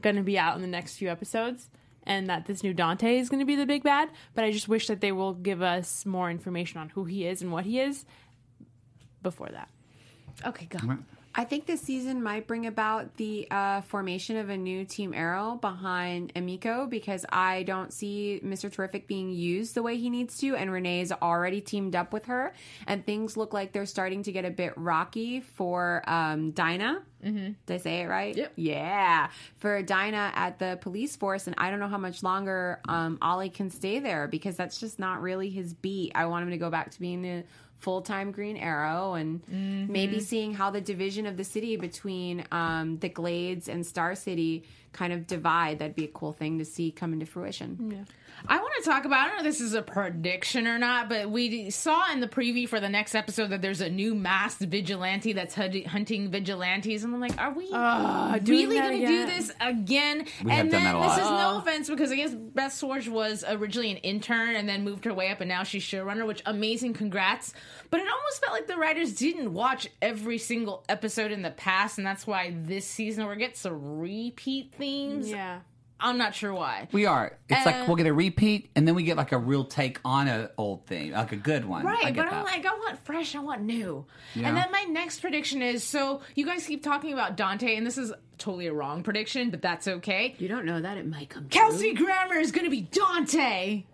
S7: going to be out in the next few episodes, and that this new Dante is going to be the big bad. But I just wish that they will give us more information on who he is and what he is before that.
S5: Okay, go.
S6: I think this season might bring about the uh, formation of a new Team Arrow behind Emiko because I don't see Mr. Terrific being used the way he needs to, and Renee's already teamed up with her, and things look like they're starting to get a bit rocky for um, Dinah. Mm-hmm. Did I say it right?
S5: Yep.
S6: Yeah, for Dinah at the police force, and I don't know how much longer um, Ollie can stay there because that's just not really his beat. I want him to go back to being the full time Green Arrow and maybe seeing how the division of the city between um, the Glades and Star City kind of divide. That'd be a cool thing to see come into fruition.
S5: I want to talk about. I don't know if this is a prediction or not, but we saw in the preview for the next episode that there's a new masked vigilante that's hunting vigilantes. And I'm like, are we
S7: doing
S5: really going to do this again?
S4: We have
S5: and
S4: done
S5: then
S4: that a
S5: this
S4: lot.
S5: is no offense because I guess Beth Schwartz was originally an intern and then moved her way up, and now she's showrunner. Which amazing, congrats! But it almost felt like the writers didn't watch every single episode in the past, and that's why this season we get some repeat themes.
S7: Yeah.
S5: I'm not sure why.
S4: We are. It's like we'll get a um, repeat, and then we get like a real take on a old thing, like a good one. I
S5: Right,
S4: get
S5: but
S4: that.
S5: I'm like, I want fresh, I want new.
S4: Yeah.
S5: And then my next prediction is so you guys keep talking about Dante, and this is totally a wrong prediction, but that's okay.
S6: You don't know that it might come.
S5: Kelsey Grammer is going to be Dante.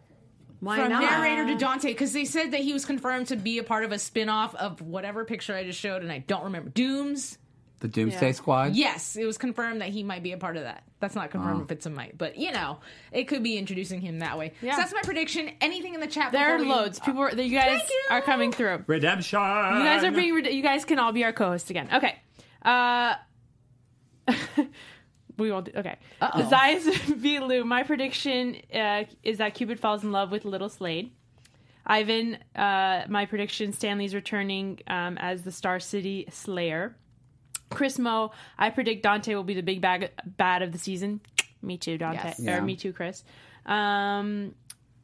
S6: Why
S5: From
S6: not?
S5: narrator to Dante, because they said that he was confirmed to be a part of a spin off of whatever picture I just showed, and I don't remember. Dooms?
S4: The Doomsday Squad.
S5: Yes, it was confirmed that he might be a part of that. That's not confirmed
S4: Oh.
S5: if it's a might, but you know, it could be introducing him that way.
S7: Yeah.
S5: So that's my prediction. Anything in the chat?
S7: There are
S5: we-
S7: loads. People, are, you guys
S5: Thank you.
S7: are coming through.
S13: Redemption.
S7: You guys are being. rid- You guys can all be our co-hosts again. Okay. Uh, we won't. Do, okay. Zayas v. Lou. My prediction uh, is that Cupid falls in love with Little Slade. Ivan. Uh, my prediction: Stanley's returning um, as the Star City Slayer. Chris Mo. I predict Dante will be the big bag, bad of the season. Me too, Dante.
S6: Yes.
S4: Yeah.
S7: Or me too, Chris. Um,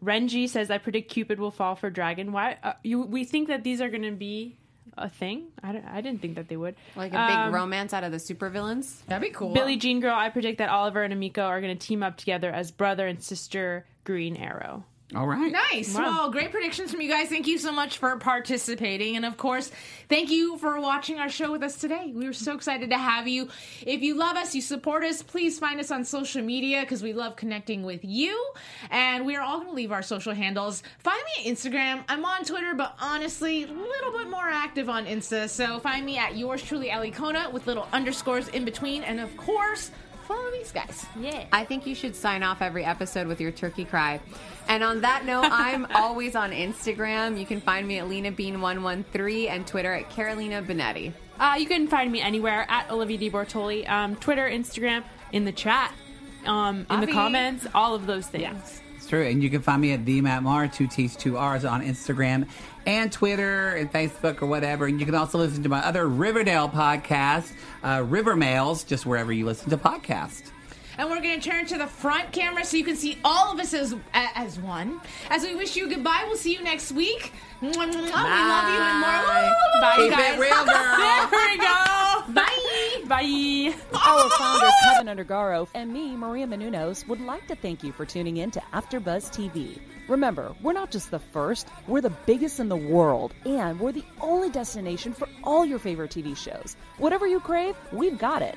S7: Renji says, "I predict Cupid will fall for Dragon." Why? Uh, you? We think that these are going to be a thing. I, I didn't think that they would.
S6: Like a big
S7: Um,
S6: romance out of the supervillains.
S5: That'd be cool.
S7: Billie Jean Girl. I predict that Oliver and Emiko are going to team up together as brother and sister Green Arrow.
S4: All right.
S5: Nice.
S7: Wow.
S5: Well, great predictions from you guys. Thank you so much for participating. And of course, thank you for watching our show with us today. We were so excited to have you. If you love us, you support us, please find us on social media because we love connecting with you. And we are all going to leave our social handles. Find me at Instagram. I'm on Twitter, but honestly, a little bit more active on Insta. So find me at yours truly, Alikona, with little underscores in between. And of course, follow these guys.
S7: Yeah.
S6: I think you should sign off every episode with your turkey cry. And on that note, I'm always on Instagram. You can find me at Lena Bean113 and Twitter at Carolina Benetti.
S7: Uh, you can find me anywhere at Olivia Di Bortoli. Um, Twitter, Instagram, in the chat, um, in the comments, all of those things.
S4: It's true. And you can find me at the Matt Mar, two T's, two R's on Instagram and Twitter and Facebook or whatever. And you can also listen to my other Riverdale podcast, uh, River Mails, just wherever you listen to podcasts.
S5: And we're going to turn to the front camera so you can see all of us as as one. As we wish you goodbye, we'll see you next week. Mwah, mwah, mwah. We love you and more.
S7: Bye,
S4: Keep
S7: guys.
S4: it real, girl.
S7: there we go.
S5: Bye.
S7: Bye.
S3: Our founder, Kevin Undergaro, and me, Maria Menounos, would like to thank you for tuning in to AfterBuzz TV. Remember, we're not just the first, we're the biggest in the world, and we're the only destination for all your favorite TV shows. Whatever you crave, we've got it.